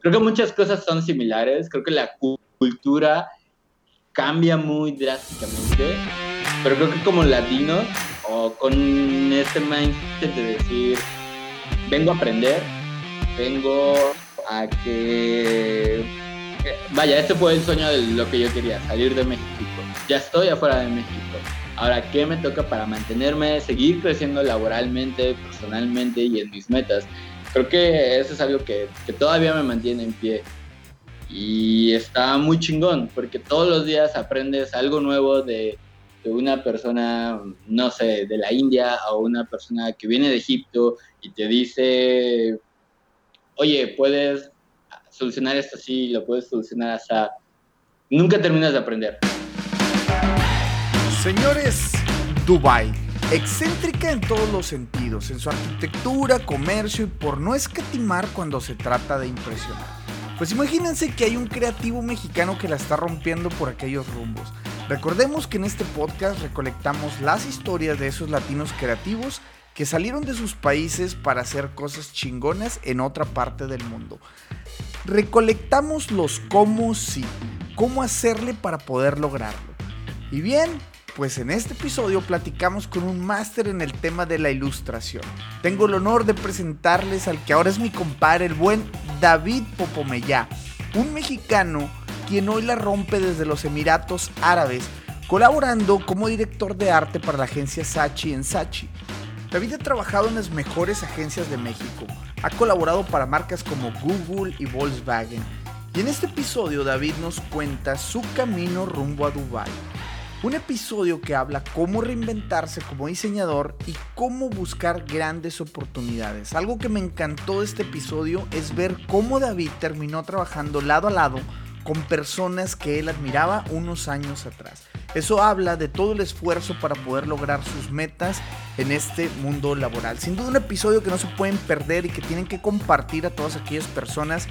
creo que muchas cosas son similares, creo que la cultura cambia muy drásticamente, pero creo que como latinos o con este mindset de decir, vengo a aprender, vengo a que... Vaya, este fue el sueño de lo que yo quería, salir de México. Ya estoy afuera de México. Ahora, ¿qué me toca para mantenerme, seguir creciendo laboralmente, personalmente y en mis metas? Creo que eso es algo que, que todavía me mantiene en pie. Y está muy chingón, porque todos los días aprendes algo nuevo de, de, una persona, no sé, de la India o una persona que viene de Egipto y te dice, oye, puedes solucionar esto así, lo puedes solucionar así. Nunca terminas de aprender. Señores, Dubai, excéntrica en todos los sentidos, en su arquitectura, comercio y por no escatimar cuando se trata de impresionar. Pues imagínense que hay un creativo mexicano que la está rompiendo por aquellos rumbos. Recordemos que en este podcast recolectamos las historias de esos latinos creativos que salieron de sus países para hacer cosas chingonas en otra parte del mundo. Recolectamos los cómo sí, cómo hacerle para poder lograrlo. Y bien, pues en este episodio platicamos con un máster en el tema de la ilustración. Tengo el honor de presentarles al que ahora es mi compadre, el buen David Popomeyá, un mexicano quien hoy la rompe desde los Emiratos Árabes, colaborando como director de arte para la agencia Sachi en Sachi. David ha trabajado en las mejores agencias de México, ha colaborado para marcas como Google y Volkswagen. Y en este episodio David nos cuenta su camino rumbo a Dubai un episodio que habla cómo reinventarse como diseñador y cómo buscar grandes oportunidades. Algo que me encantó de este episodio es ver cómo David terminó trabajando lado a lado con personas que él admiraba unos años atrás. Eso habla de todo el esfuerzo para poder lograr sus metas en este mundo laboral. Sin duda un episodio que no se pueden perder y que tienen que compartir a todas aquellas personas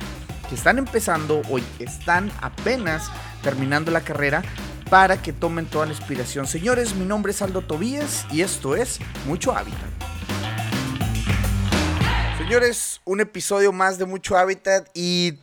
que están empezando o están apenas terminando la carrera para que tomen toda la inspiración. Señores, mi nombre es Aldo Tobías y esto es Mucho Hábitat. Señores, un episodio más de Mucho Hábitat y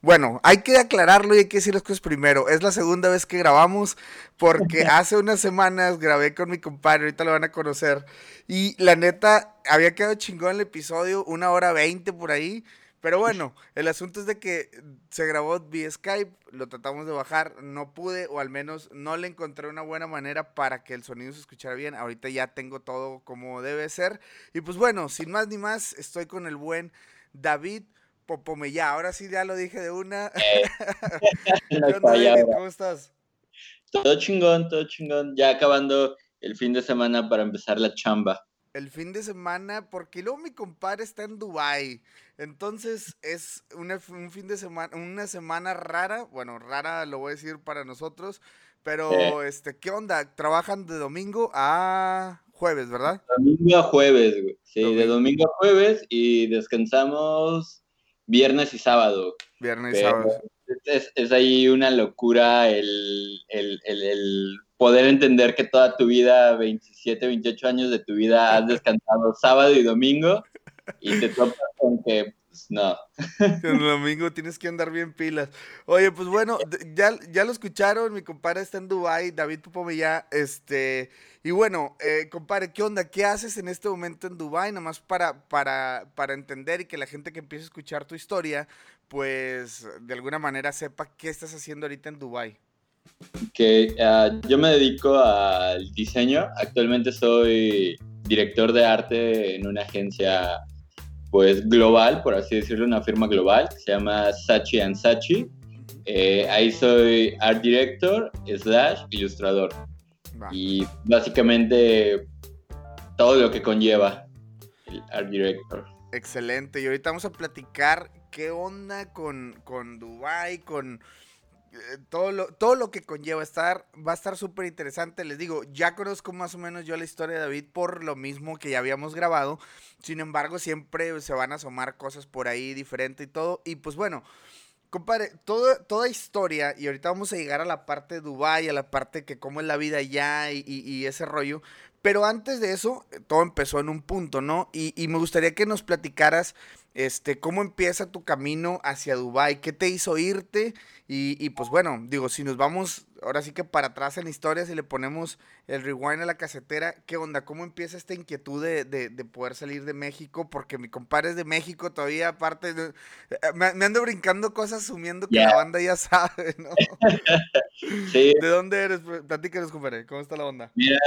bueno, hay que aclararlo y hay que decir las cosas primero. Es la segunda vez que grabamos porque hace unas semanas grabé con mi compadre, ahorita lo van a conocer. Y la neta, había quedado chingón el episodio, una hora veinte por ahí. Pero bueno, el asunto es de que se grabó vía Skype, lo tratamos de bajar, no pude, o al menos no le encontré una buena manera para que el sonido se escuchara bien. Ahorita ya tengo todo como debe ser. Y pues bueno, sin más ni más, estoy con el buen David Popomeyá. Ahora sí ya lo dije de una. ¿Qué onda, David? ¿Cómo estás? Todo chingón, todo chingón. Ya acabando el fin de semana para empezar la chamba el fin de semana, porque luego mi compadre está en Dubai. Entonces es un fin de semana, una semana rara, bueno, rara lo voy a decir para nosotros, pero este, ¿qué onda? Trabajan de domingo a jueves, ¿verdad? Domingo a jueves, güey. Sí, de domingo a jueves y descansamos viernes y sábado. Viernes y sábado. Es, ahí una locura el, el, el poder entender que toda tu vida, 27, 28 años de tu vida, has descansado sábado y domingo y te topas con que, pues no. El domingo tienes que andar bien pilas. Oye, pues bueno, ya, ya lo escucharon, mi compadre está en Dubai, David Pupomilla, este, y bueno, eh, compadre, ¿qué onda? ¿Qué haces en este momento en Dubai? Nada más para, para, para entender y que la gente que empiece a escuchar tu historia, pues de alguna manera sepa qué estás haciendo ahorita en Dubai que uh, yo me dedico al diseño. Actualmente soy director de arte en una agencia pues global, por así decirlo, una firma global se llama Sachi and Sachi. Eh, ahí soy art director slash ilustrador. Y básicamente todo lo que conlleva el art director. Excelente. Y ahorita vamos a platicar qué onda con, con Dubai, con todo lo, todo lo que conlleva estar, va a estar súper interesante. Les digo, ya conozco más o menos yo la historia de David por lo mismo que ya habíamos grabado. Sin embargo, siempre se van a asomar cosas por ahí diferente y todo. Y pues bueno, compadre, todo, toda historia, y ahorita vamos a llegar a la parte de Dubai, a la parte que cómo es la vida allá y, y ese rollo. Pero antes de eso, todo empezó en un punto, ¿no? Y me gustaría que nos platicaras este, ¿cómo empieza tu camino hacia Dubai? ¿Qué te hizo irte? Y, pues bueno, digo, si nos vamos ahora sí que para atrás en la historia, si le ponemos el rewind a la casetera, ¿qué onda? ¿Cómo empieza esta inquietud de, poder salir de México? Porque mi compadre es de México todavía, aparte, eh, me, ando brincando cosas asumiendo que la banda ya sabe, ¿no? sí. ¿De dónde eres? Platícanos, compadre, ¿cómo está la onda? Mira,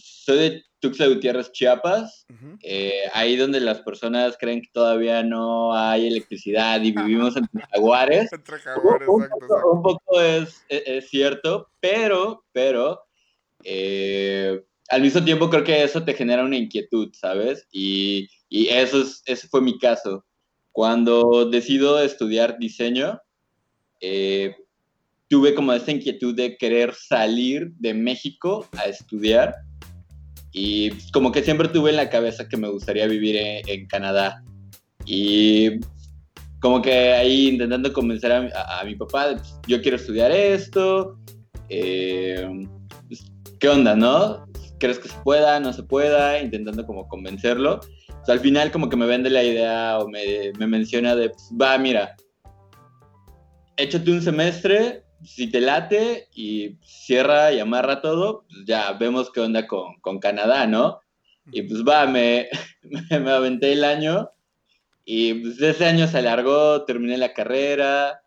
soy de Tuxtla Gutiérrez, Chiapas, eh, ahí donde las personas creen que todavía no hay electricidad y vivimos en Jaguares. un, un, poco es, cierto, pero, pero, eh, al mismo tiempo creo que eso te genera una inquietud, ¿sabes? Y, y eso es, ese fue mi caso. Cuando decido estudiar diseño, eh, tuve como esta inquietud de querer salir de México a estudiar y como que siempre tuve en la cabeza que me gustaría vivir en, Canadá. Y como que ahí intentando convencer a, mi papá, pues, yo quiero estudiar esto. Eh, pues, ¿Qué onda, no? ¿Crees que se pueda, no se pueda? Intentando como convencerlo. al final como que me vende la idea o me, me menciona de, pues, va, mira, échate un semestre, si te late y cierra y amarra todo, pues ya vemos qué onda con, con Canadá, ¿no? Y pues va, me, me, aventé el año y pues ese año se alargó, terminé la carrera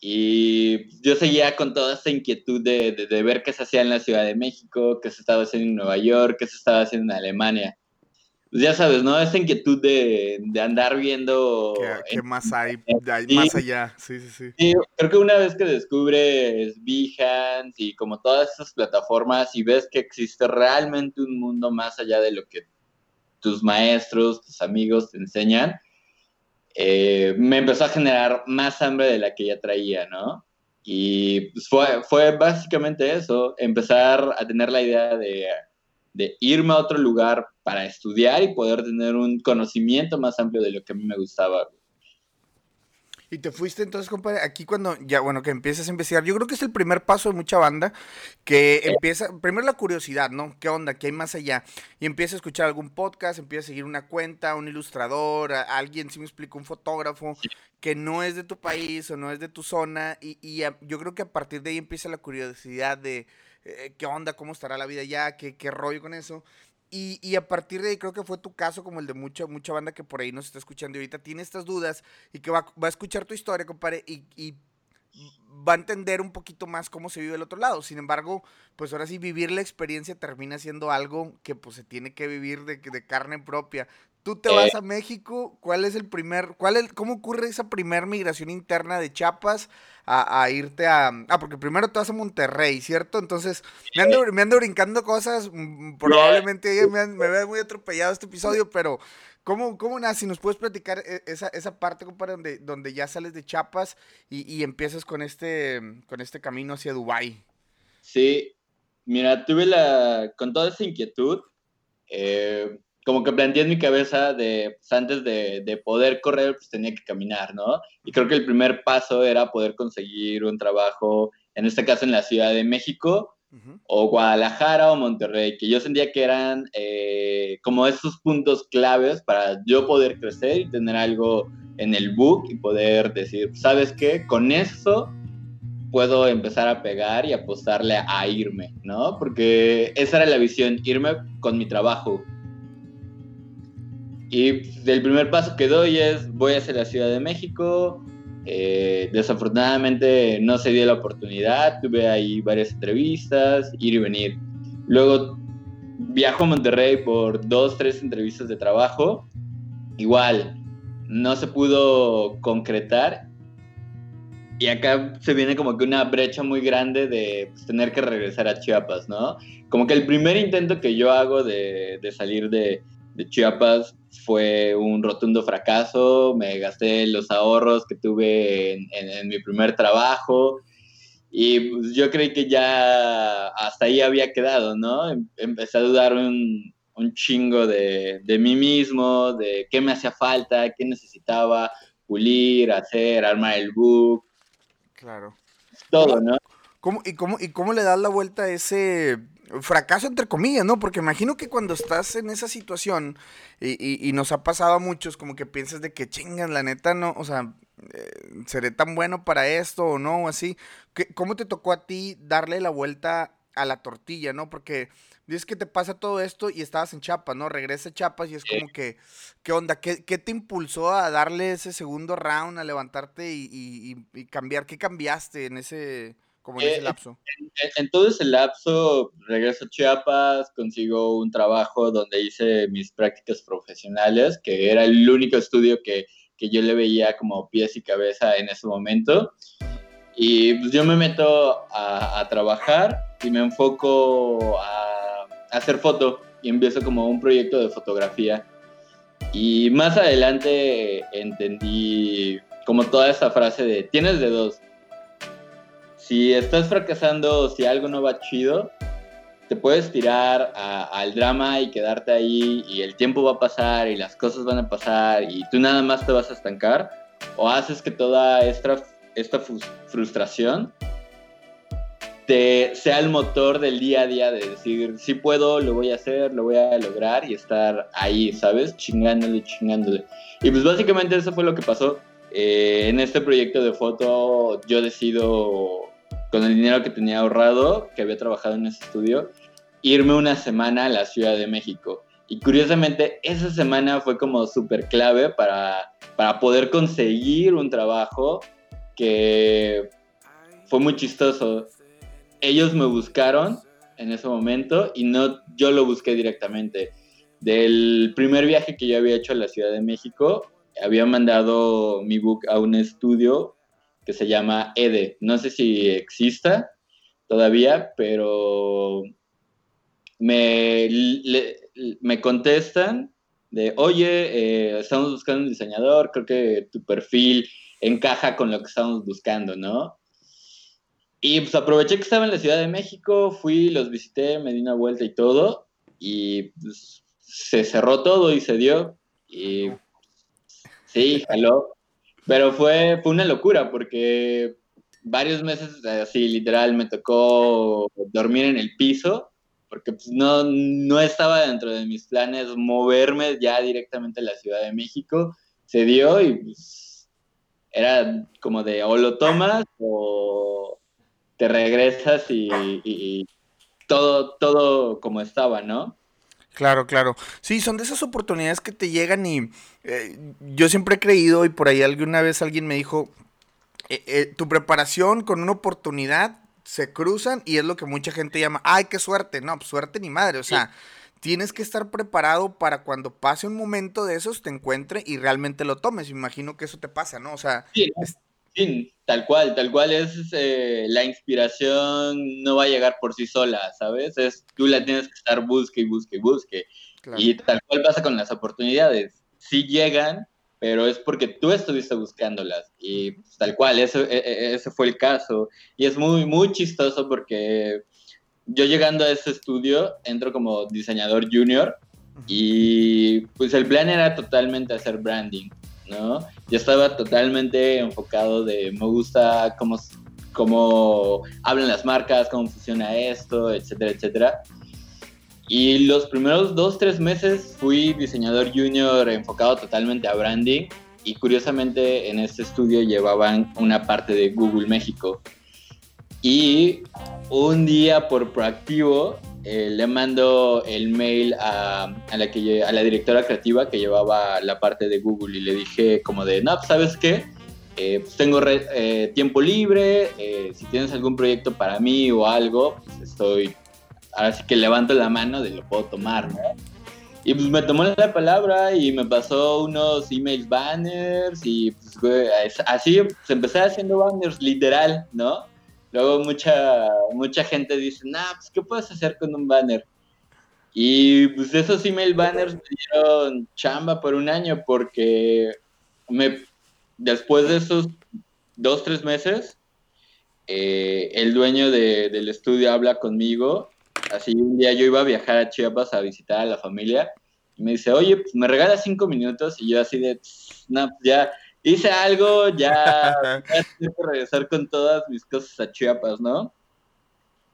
y yo seguía con toda esa inquietud de, de, de, ver qué se hacía en la Ciudad de México, qué se estaba haciendo en Nueva York, qué se estaba haciendo en Alemania pues ya sabes, ¿no? Esa inquietud de, andar viendo... ¿Qué, más hay, más allá? Sí, sí, sí, sí. Creo que una vez que descubres Behance y como todas esas plataformas y ves que existe realmente un mundo más allá de lo que tus maestros, tus amigos te enseñan, eh, me empezó a generar más hambre de la que ya traía, ¿no? Y pues fue, fue básicamente eso, empezar a tener la idea de de irme a otro lugar para estudiar y poder tener un conocimiento más amplio de lo que a mí me gustaba. Y te fuiste entonces, compadre, aquí cuando ya, bueno, que empiezas a investigar. Yo creo que es el primer paso de mucha banda que empieza, primero la curiosidad, ¿no? ¿Qué onda? ¿Qué hay más allá? Y empieza a escuchar algún podcast, empieza a seguir una cuenta, un ilustrador, alguien, si me explico, un fotógrafo que no es de tu país o no es de tu zona. Y, y yo creo que a partir de ahí empieza la curiosidad de, eh, qué onda, cómo estará la vida allá, qué, qué rollo con eso. Y, y, a partir de ahí creo que fue tu caso, como el de mucha, mucha banda que por ahí nos está escuchando y ahorita tiene estas dudas y que va, va a escuchar tu historia, compadre, y, y, va a entender un poquito más cómo se vive el otro lado. Sin embargo, pues ahora sí, vivir la experiencia termina siendo algo que pues se tiene que vivir de, de carne propia. Tú te vas eh. a México, ¿cuál es el primer, cuál es, cómo ocurre esa primer migración interna de Chiapas a, irte a, ah, porque primero te vas a Monterrey, ¿cierto? Entonces, me ando, me ando brincando cosas, mm, probablemente me, me vea muy atropellado este episodio, pero ¿cómo, cómo nace? Si nos puedes platicar e, esa, esa parte, compadre, donde, donde ya sales de Chiapas y, y empiezas con este, con este camino hacia Dubái. Sí, mira, tuve la, con toda esa inquietud, eh, como que planteé en mi cabeza de, pues, antes de, de, poder correr, pues tenía que caminar, ¿no? Y creo que el primer paso era poder conseguir un trabajo, en este caso en la Ciudad de México, o Guadalajara o Monterrey, que yo sentía que eran eh, como esos puntos claves para yo poder crecer y tener algo en el book y poder decir, ¿sabes qué? Con eso puedo empezar a pegar y apostarle a irme, ¿no? Porque esa era la visión, irme con mi trabajo, y el primer paso que doy es, voy hacia la Ciudad de México. Eh, desafortunadamente no se dio la oportunidad, tuve ahí varias entrevistas, ir y venir. Luego viajo a Monterrey por dos, tres entrevistas de trabajo. Igual, no se pudo concretar. Y acá se viene como que una brecha muy grande de pues, tener que regresar a Chiapas, ¿no? Como que el primer intento que yo hago de, de salir de, de Chiapas fue un rotundo fracaso, me gasté los ahorros que tuve en, mi primer trabajo y pues, yo creí que ya hasta ahí había quedado, ¿no? Em, empecé a dudar un, un chingo de, de, mí mismo, de qué me hacía falta, qué necesitaba pulir, hacer, armar el book. Claro. Todo, ¿no? ¿Cómo, y, cómo, ¿Y cómo le das la vuelta a ese fracaso entre comillas, ¿no? Porque imagino que cuando estás en esa situación y, nos ha pasado a muchos, como que piensas de que chingan, la neta, no, o sea, eh, seré tan bueno para esto o no, o así. ¿Cómo te tocó a ti darle la vuelta a la tortilla, no? Porque dices que te pasa todo esto y estabas en Chiapas, ¿no? Regresa a Chiapas y es como que, ¿qué onda? ¿Qué, te impulsó a darle ese segundo round, a levantarte y, cambiar? ¿Qué cambiaste en ese, como en ese eh, lapso? En, todo ese lapso, regreso a Chiapas, consigo un trabajo donde hice mis prácticas profesionales, que era el único estudio que, yo le veía como pies y cabeza en ese momento. Y pues yo me meto a, a trabajar y me enfoco a hacer foto y empiezo como un proyecto de fotografía. Y más adelante entendí como toda esa frase de tienes de dos. Si estás fracasando, si algo no va chido, te puedes tirar al drama y quedarte ahí y el tiempo va a pasar y las cosas van a pasar y tú nada más te vas a estancar o haces que toda esta, esta frustración sea el motor del día a día de decir, si puedo, lo voy a hacer, lo voy a lograr y estar ahí, ¿sabes? Chingándole, chingándole. Y pues básicamente eso fue lo que pasó. Eh, en este proyecto de foto yo decido, con el dinero que tenía ahorrado, que había trabajado en ese estudio, irme una semana a la Ciudad de México. Y curiosamente, esa semana fue como súper clave para, para poder conseguir un trabajo que fue muy chistoso ellos me buscaron en ese momento y no yo lo busqué directamente. Del primer viaje que yo había hecho a la Ciudad de México, había mandado mi book a un estudio que se llama EDE. No sé si exista todavía, pero me, me contestan de, oye, eh, estamos buscando un diseñador, creo que tu perfil encaja con lo que estamos buscando, ¿no? Y pues aproveché que estaba en la Ciudad de México, fui, los visité, me di una vuelta y todo, y pues se cerró todo y se dio. Y sí, jaló. Pero fue, fue una locura porque varios meses así literal me tocó dormir en el piso porque pues, no, no estaba dentro de mis planes moverme ya directamente a la Ciudad de México. Se dio y pues era como de o lo tomas o, te regresas y, todo, todo como estaba, ¿no? Claro, claro. Sí, son de esas oportunidades que te llegan y eh, yo siempre he creído y por ahí alguna vez alguien me dijo, eh, eh, tu preparación con una oportunidad se cruzan y es lo que mucha gente llama, ay, qué suerte. No, pues, suerte ni madre, o sea, tienes que estar preparado para cuando pase un momento de esos te encuentre y realmente lo tomes. Imagino que eso te pasa, ¿no? O sea, Sí, tal cual, tal cual es eh, la inspiración no va a llegar por sí sola, ¿sabes? Es tú la tienes que estar busque y busque y busque. Y tal cual pasa con las oportunidades. Sí llegan, pero es porque tú estuviste buscándolas. Y pues, tal cual, eso, e, e, ese fue el caso. Y es muy, muy chistoso porque yo llegando a ese estudio entro como diseñador junior y pues el plan era totalmente hacer branding. ¿No? Yo estaba totalmente enfocado de me gusta cómo, cómo hablan las marcas, cómo funciona esto, etcétera, etcétera. Y los primeros dos, tres meses fui diseñador junior enfocado totalmente a branding y curiosamente en este estudio llevaban una parte de Google México. Y un día por proactivo eh, le mando el mail a, la que, a la directora creativa que llevaba la parte de Google y le dije como de, no, pues, ¿sabes qué? Eh, pues tengo eh, tiempo libre, si tienes algún proyecto para mí o algo, pues estoy, ahora sí que levanto la mano de lo puedo tomar, ¿no? Y pues me tomó la palabra y me pasó unos emails banners y pues así se empecé haciendo banners literal, ¿no? Luego mucha, mucha gente dice, nah, pues ¿qué puedes hacer con un banner? Y pues esos email banners me dieron chamba por un año porque me, después de esos dos, tres meses, eh, el dueño del estudio habla conmigo. Así un día yo iba a viajar a Chiapas a visitar a la familia y me dice, oye, pues me regalas cinco minutos y yo así de, no, pues ya hice algo, ya, tengo que regresar con todas mis cosas a Chiapas, ¿no?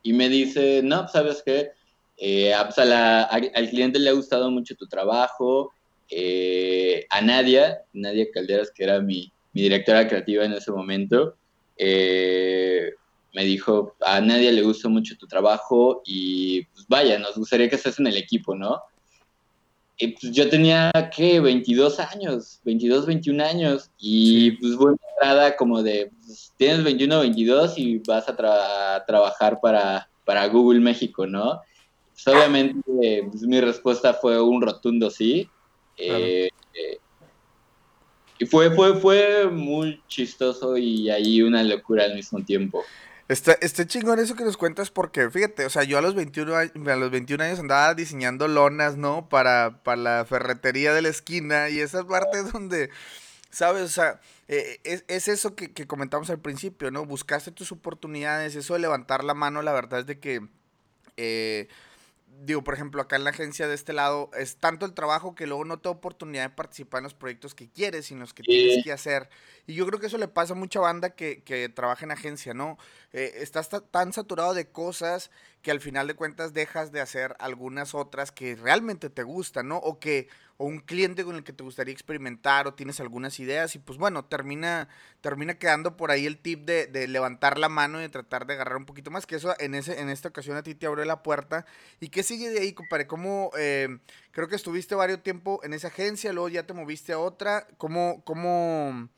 Y me dice, no, ¿sabes qué? eh, pues, al cliente le ha gustado mucho tu trabajo, eh, a Nadia, Nadia Calderas, que era mi, directora creativa en ese momento, eh, me dijo, a Nadia le gustó mucho tu trabajo y pues vaya, nos gustaría que estés en el equipo, ¿no? Y pues yo tenía, ¿qué? 22 años, 22, 21 años. Y pues buena entrada como de, pues, tienes 21, 22 y vas a, trabajar para, para Google México, ¿no? Pues obviamente pues, mi respuesta fue un rotundo sí. Eh, eh, y fue, fue, fue muy chistoso y ahí una locura al mismo tiempo. Está, está chingón eso que nos cuentas porque, fíjate, o sea, yo a los 21, a los 21 años andaba diseñando lonas, ¿no? Para, para la ferretería de la esquina y esa parte donde, ¿sabes? O sea, eh, es, es, eso que, que, comentamos al principio, ¿no? Buscaste tus oportunidades, eso de levantar la mano, la verdad es de que... Eh, digo, por ejemplo, acá en la agencia de este lado, es tanto el trabajo que luego no te da oportunidad de participar en los proyectos que quieres, sino los que tienes que hacer. Y yo creo que eso le pasa a mucha banda que, que trabaja en agencia, ¿no? Eh, estás tan saturado de cosas que al final de cuentas dejas de hacer algunas otras que realmente te gustan, ¿no? O que o un cliente con el que te gustaría experimentar o tienes algunas ideas y pues bueno, termina, termina quedando por ahí el tip de, levantar la mano y de tratar de agarrar un poquito más, que eso en, ese, en esta ocasión a ti te abrió la puerta. ¿Y qué sigue de ahí, compadre? ¿Cómo, eh, creo que estuviste varios tiempo en esa agencia, luego ya te moviste a otra, ¿cómo, cómo,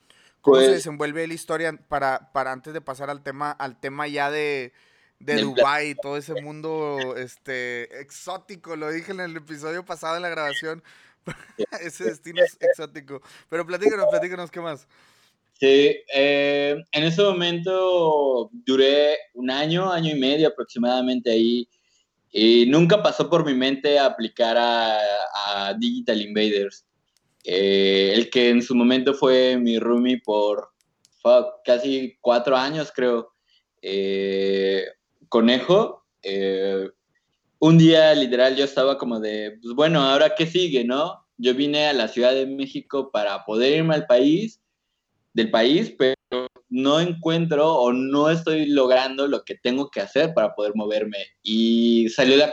cómo se pues desenvuelve la historia para, para antes de pasar al tema, al tema ya de de Dubai todo ese mundo este exótico, lo dije en el episodio pasado en la grabación, ese destino es exótico. Pero platícanos, platícanos, ¿qué más? Sí, eh, en ese momento duré un año, año y medio aproximadamente ahí, y nunca pasó por mi mente aplicar a, Digital Invaders. Eh, el que en su momento fue mi roomie por casi cuatro años, creo. Eh, conejo, eh, un día literal yo estaba como de, pues bueno, ahora qué sigue, ¿no? Yo vine a la Ciudad de México para poder irme al país, del país, pero no encuentro o no estoy logrando lo que tengo que hacer para poder moverme. Y salió la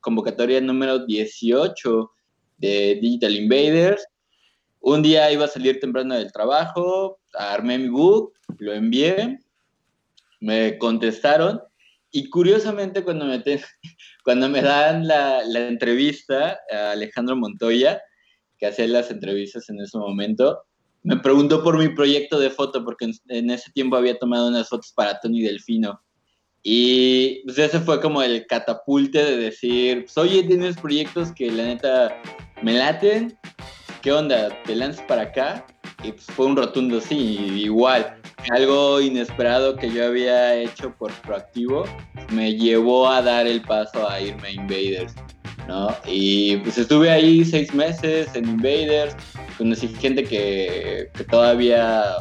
convocatoria número 18 de Digital Invaders. Un día iba a salir temprano del trabajo, armé mi book, lo envié, me contestaron y curiosamente cuando me, dan la, entrevista a Alejandro Montoya, que hacía las entrevistas en ese momento, me preguntó por mi proyecto de foto, porque en, ese tiempo había tomado unas fotos para Tony Delfino. Y pues ese fue como el catapulte de decir, pues, oye, tienes proyectos que la neta me laten, ¿qué onda? ¿Te lanzas para acá? Y pues fue un rotundo sí, igual. Algo inesperado que yo había hecho por proactivo me llevó a dar el paso a irme a Invaders, ¿no? Y pues estuve ahí seis meses en Invaders, conocí gente que, que todavía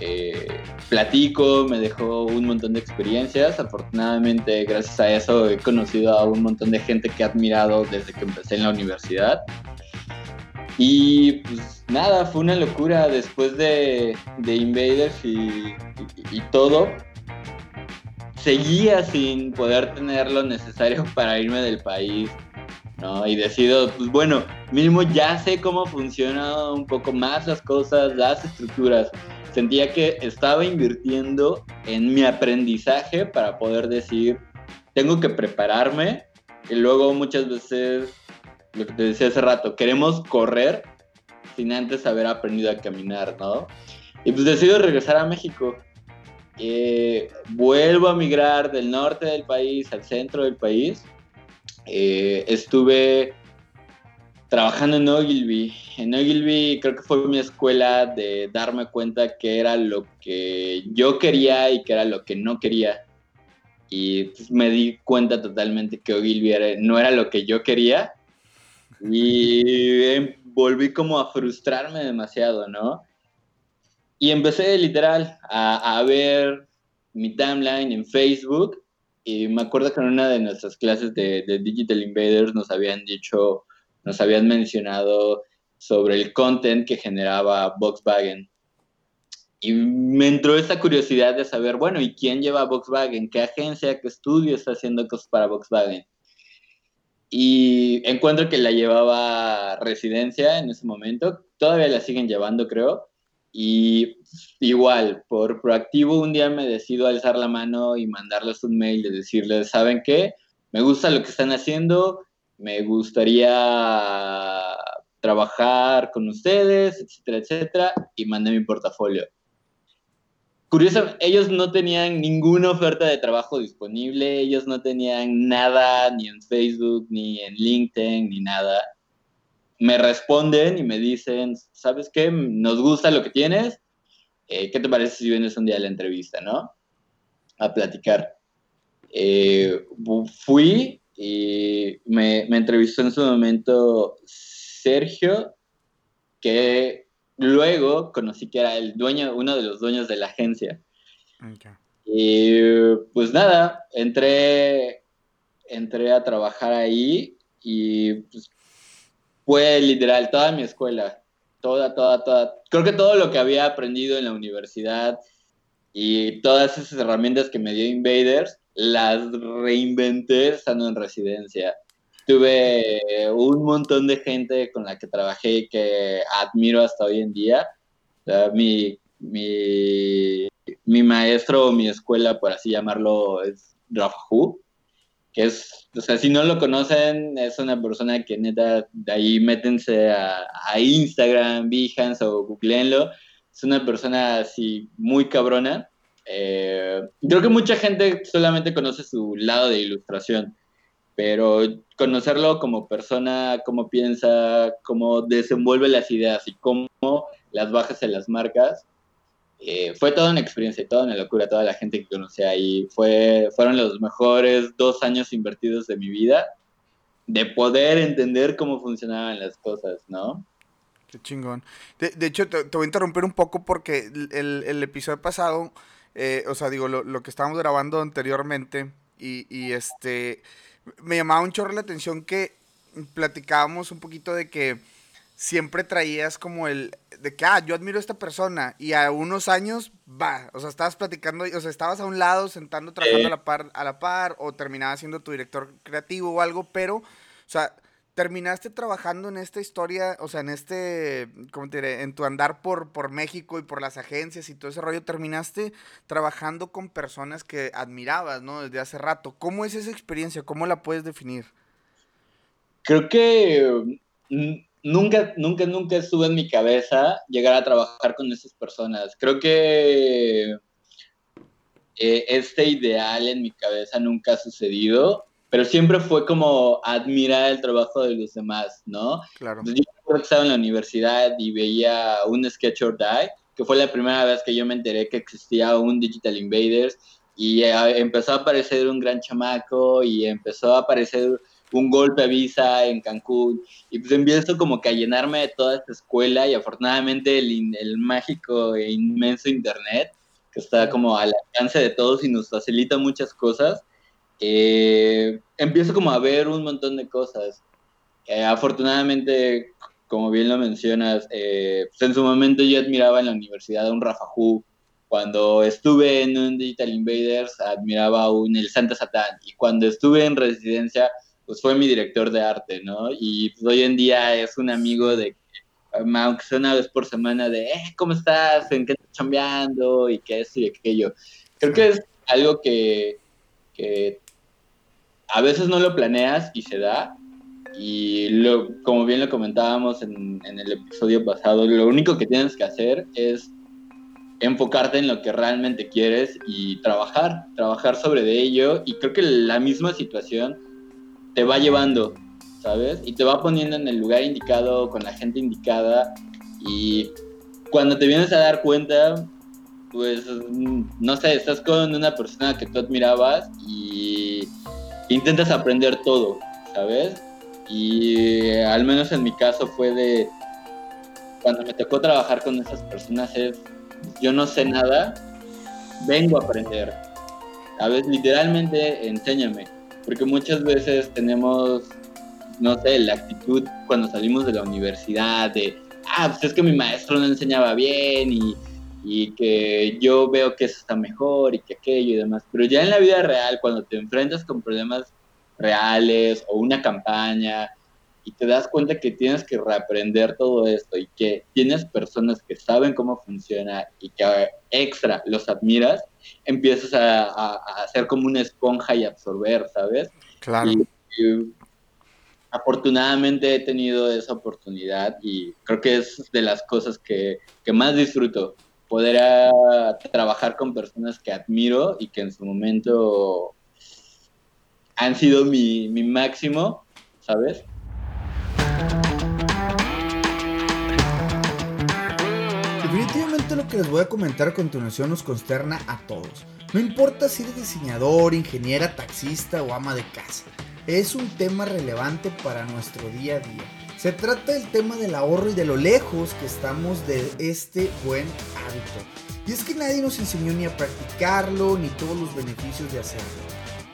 eh, platico, me dejó un montón de experiencias. Afortunadamente, gracias a eso, he conocido a un montón de gente que he admirado desde que empecé en la universidad. Y pues nada, fue una locura después de, Invaders y, todo. Seguía sin poder tener lo necesario para irme del país, ¿no? Y decido, pues bueno, mínimo ya sé cómo funcionan un poco más las cosas, las estructuras. Sentía que estaba invirtiendo en mi aprendizaje para poder decir, tengo que prepararme. Y luego muchas veces lo que te decía hace rato, queremos correr sin antes haber aprendido a caminar, ¿no? Y pues decido regresar a México. Eh, vuelvo a migrar del norte del país al centro del país. Eh, estuve trabajando en Ogilvy. En Ogilvy creo que fue mi escuela de darme cuenta que era lo que yo quería y que era lo que no quería. Y pues, me di cuenta totalmente que Ogilvy no era lo que yo quería y volví como a frustrarme demasiado, ¿no? Y empecé literal a, ver mi timeline en Facebook y me acuerdo que en una de nuestras clases de, Digital Invaders nos habían dicho, nos habían mencionado sobre el content que generaba Volkswagen. Y me entró esa curiosidad de saber, bueno, ¿y quién lleva Volkswagen? ¿Qué agencia, qué estudio está haciendo cosas para Volkswagen? Y encuentro que la llevaba residencia en ese momento, todavía la siguen llevando creo, y igual, por proactivo un día me decido alzar la mano y mandarles un mail y decirles, ¿saben qué? Me gusta lo que están haciendo, me gustaría trabajar con ustedes, etcétera, etcétera, y mandé mi portafolio. Curiosamente, ellos no tenían ninguna oferta de trabajo disponible, ellos no tenían nada ni en Facebook, ni en LinkedIn, ni nada. Me responden y me dicen, ¿sabes qué? Nos gusta lo que tienes. Eh, ¿Qué te parece si vienes un día a la entrevista, no? A platicar. Eh, fui y me, me entrevistó en su momento Sergio, que luego conocí que era el dueño, uno de los dueños de la agencia. Y pues nada, entré, entré a trabajar ahí y pues fue literal toda mi escuela, toda, toda, toda. Creo que todo lo que había aprendido en la universidad y todas esas herramientas que me dio Invaders, las reinventé estando en residencia tuve un montón de gente con la que trabajé que admiro hasta hoy en día. mi, mi, mi, maestro o mi escuela, por así llamarlo, es Rafa Hu, que es, o sea, si no lo conocen, es una persona que neta, de ahí métense a, a Instagram, Behance o googleenlo. Es una persona así muy cabrona. Eh, creo que mucha gente solamente conoce su lado de ilustración pero conocerlo como persona, cómo piensa, cómo desenvuelve las ideas y cómo las bajas en las marcas, eh, fue toda una experiencia, toda una locura, toda la gente que conocí ahí, fue, fueron los mejores dos años invertidos de mi vida, de poder entender cómo funcionaban las cosas, ¿no? Qué chingón. De, hecho, te, voy a interrumpir un poco porque el, el episodio pasado, eh, o sea, digo, lo, lo, que estábamos grabando anteriormente y, y este me llamaba un chorro la atención que platicábamos un poquito de que siempre traías como el de que, ah, yo admiro a esta persona y a unos años, va, o sea, estabas platicando, o sea, estabas a un lado sentando, trabajando a la par, a la par o terminabas siendo tu director creativo o algo, pero, o sea, terminaste trabajando en esta historia, o sea, en este, ¿cómo te diré? En tu andar por, por México y por las agencias y todo ese rollo, terminaste trabajando con personas que admirabas, ¿no? Desde hace rato. ¿Cómo es esa experiencia? ¿Cómo la puedes definir? Creo que mm, nunca, nunca, nunca estuvo en mi cabeza llegar a trabajar con esas personas. Creo que eh, este ideal en mi cabeza nunca ha sucedido pero siempre fue como admirar el trabajo de los demás, ¿no? Claro. Yo estaba en la universidad y veía un Sketch or Die, que fue la primera vez que yo me enteré que existía un Digital Invaders y eh, empezó a aparecer un gran chamaco y empezó a aparecer un golpe a visa en Cancún y pues empiezo como que a llenarme de toda esta escuela y afortunadamente el, el mágico e inmenso internet que está como al alcance de todos y nos facilita muchas cosas eh, empiezo como a ver un montón de cosas. Eh, afortunadamente, como bien lo mencionas, eh, pues en su momento yo admiraba en la universidad a un Rafa Hu. Cuando estuve en un Digital Invaders, admiraba a un El Santa Satán. Y cuando estuve en residencia, pues fue mi director de arte, ¿no? Y pues hoy en día es un amigo de, aunque sea una vez por semana, de, eh, ¿cómo estás? ¿En qué estás chambeando? Y qué es y aquello. Creo que es algo que, que a veces no lo planeas y se da. Y lo, como bien lo comentábamos en, el episodio pasado, lo único que tienes que hacer es enfocarte en lo que realmente quieres y trabajar, trabajar sobre de ello. Y creo que la misma situación te va llevando, ¿sabes? Y te va poniendo en el lugar indicado, con la gente indicada. Y cuando te vienes a dar cuenta, pues, no sé, estás con una persona que tú admirabas y intentas aprender todo, ¿sabes? Y al menos en mi caso fue de, cuando me tocó trabajar con esas personas es, yo no sé nada, vengo a aprender, ¿sabes? Literalmente enséñame, porque muchas veces tenemos, no sé, la actitud cuando salimos de la universidad de, ah, pues es que mi maestro no enseñaba bien y y que yo veo que eso está mejor y que aquello y demás. Pero ya en la vida real, cuando te enfrentas con problemas reales o una campaña y te das cuenta que tienes que reaprender todo esto y que tienes personas que saben cómo funciona y que extra los admiras, empiezas a, hacer como una esponja y absorber, ¿sabes? Claro. afortunadamente he tenido esa oportunidad y creo que es de las cosas que, que más disfruto, poder ah, trabajar con personas que admiro y que en su momento han sido mi, mi máximo, ¿sabes? Definitivamente lo que les voy a comentar a continuación nos consterna a todos. No importa si eres diseñador, ingeniera, taxista o ama de casa. Es un tema relevante para nuestro día a día. Se trata del tema del ahorro y de lo lejos que estamos de este buen hábito. Y es que nadie nos enseñó ni a practicarlo ni todos los beneficios de hacerlo.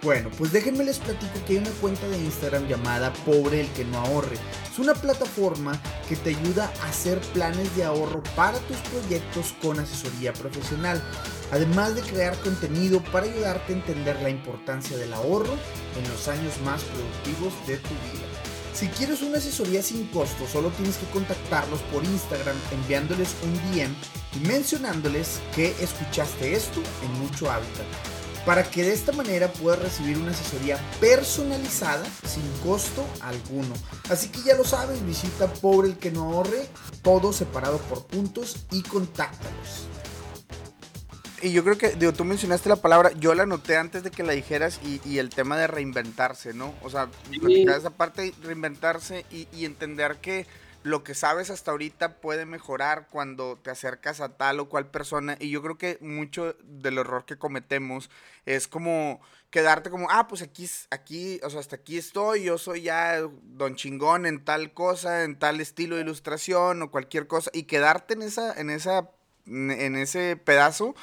Bueno, pues déjenme les platico que hay una cuenta de Instagram llamada Pobre el que no ahorre. Es una plataforma que te ayuda a hacer planes de ahorro para tus proyectos con asesoría profesional, además de crear contenido para ayudarte a entender la importancia del ahorro en los años más productivos de tu vida. Si quieres una asesoría sin costo, solo tienes que contactarlos por Instagram enviándoles un DM y mencionándoles que escuchaste esto en Mucho Hábitat para que de esta manera puedas recibir una asesoría personalizada sin costo alguno. Así que ya lo sabes, visita Pobre el que no ahorre, todo separado por puntos y contáctalos. Y yo creo que, digo, tú mencionaste la palabra, yo la noté antes de que la dijeras y, el tema de reinventarse, ¿no? O sea, esa parte reinventarse y, y entender que lo que sabes hasta ahorita puede mejorar cuando te acercas a tal o cual persona. Y yo creo que mucho del error que cometemos es como quedarte como, ah, pues aquí, aquí, o sea, hasta aquí estoy, yo soy ya don chingón en tal cosa, en tal estilo de ilustración o cualquier cosa, y quedarte en esa, en esa, en ese pedazo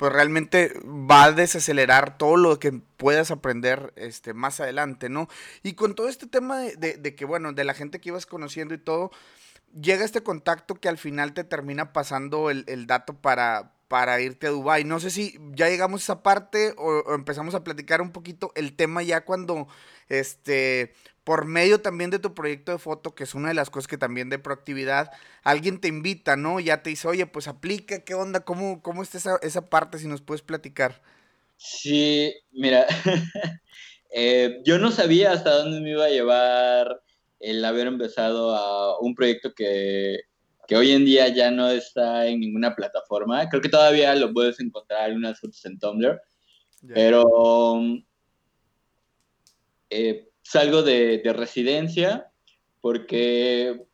pues realmente va a desacelerar todo lo que puedas aprender este, más adelante, ¿no? Y con todo este tema de, que, bueno, de la gente que ibas conociendo y todo, llega este contacto que al final te termina pasando el, dato para, para irte a Dubai. No sé si ya llegamos a esa parte o, o, empezamos a platicar un poquito el tema ya cuando este por medio también de tu proyecto de foto, que es una de las cosas que también de proactividad, alguien te invita, ¿no? Ya te dice, oye, pues aplica, ¿qué onda? ¿Cómo, cómo está esa, esa parte? Si nos puedes platicar. Sí, mira, eh, yo no sabía hasta dónde me iba a llevar el haber empezado a un proyecto que, que hoy en día ya no está en ninguna plataforma. Creo que todavía lo puedes encontrar en unas fotos en Tumblr, pero... Eh, salgo de, residencia porque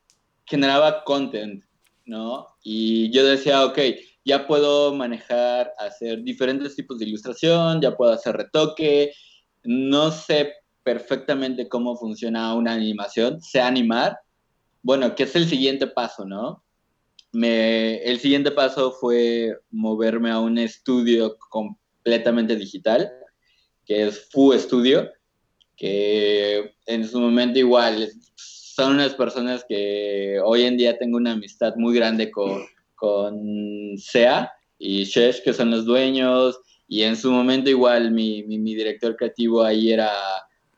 generaba content, ¿no? Y yo decía, ok, ya puedo manejar, hacer diferentes tipos de ilustración, ya puedo hacer retoque, no sé perfectamente cómo funciona una animación, sé animar, bueno, ¿qué es el siguiente paso, no? El siguiente paso fue moverme a un estudio completamente digital, que es Fu Studio, que en su momento igual son unas personas que hoy en día tengo una amistad muy grande con, con SEA y Shesh, que son los dueños, y en su momento igual mi, mi, director creativo ahí era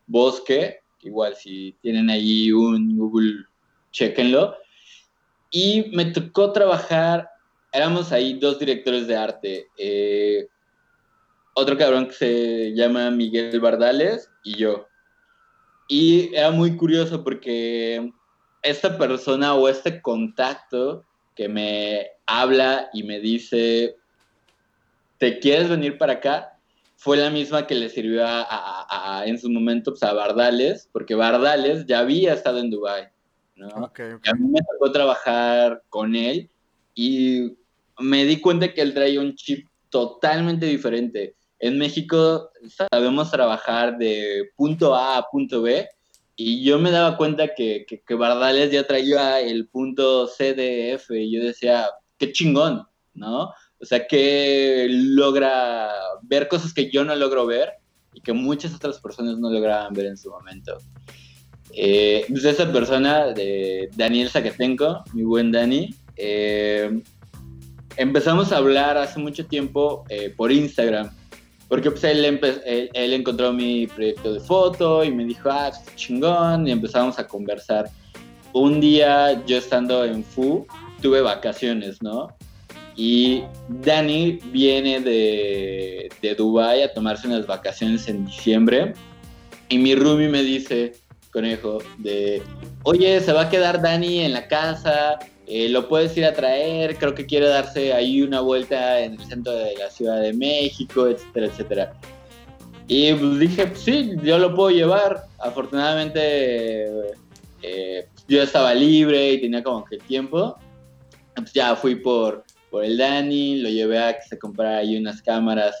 Bosque, igual si tienen ahí un Google, chequenlo. Y me tocó trabajar, éramos ahí dos directores de arte. Eh, otro cabrón que se llama Miguel Bardales y yo. Y era muy curioso porque esta persona o este contacto que me habla y me dice, ¿te quieres venir para acá? Fue la misma que le sirvió a, en su momento pues, a Bardales, porque Bardales ya había estado en Dubái. ¿no? A mí me tocó trabajar con él y me di cuenta que él traía un chip totalmente diferente. En México sabemos trabajar de punto A a punto B y yo me daba cuenta que, que, Bardales ya traía el punto C, D, F y yo decía, qué chingón, ¿no? O sea, que logra ver cosas que yo no logro ver y que muchas otras personas no lograban ver en su momento. Eh, pues esa persona, de Daniel Zacatenco, mi buen Dani, eh, empezamos a hablar hace mucho tiempo eh, por Instagram porque pues él, encontró mi proyecto de foto y me dijo, ah, está chingón, y empezamos a conversar. Un día yo estando en FU, tuve vacaciones, ¿no? Y Dani viene de, de Dubái a tomarse unas vacaciones en diciembre. Y mi roomie me dice, conejo, de, oye, se va a quedar Dani en la casa, eh, lo puedes ir a traer, creo que quiere darse ahí una vuelta en el centro de la Ciudad de México, etcétera, etcétera. Y pues dije, pues sí, yo lo puedo llevar. Afortunadamente eh, yo estaba libre y tenía como que tiempo. Pues ya fui por, por el Dani, lo llevé a que se comprara ahí unas cámaras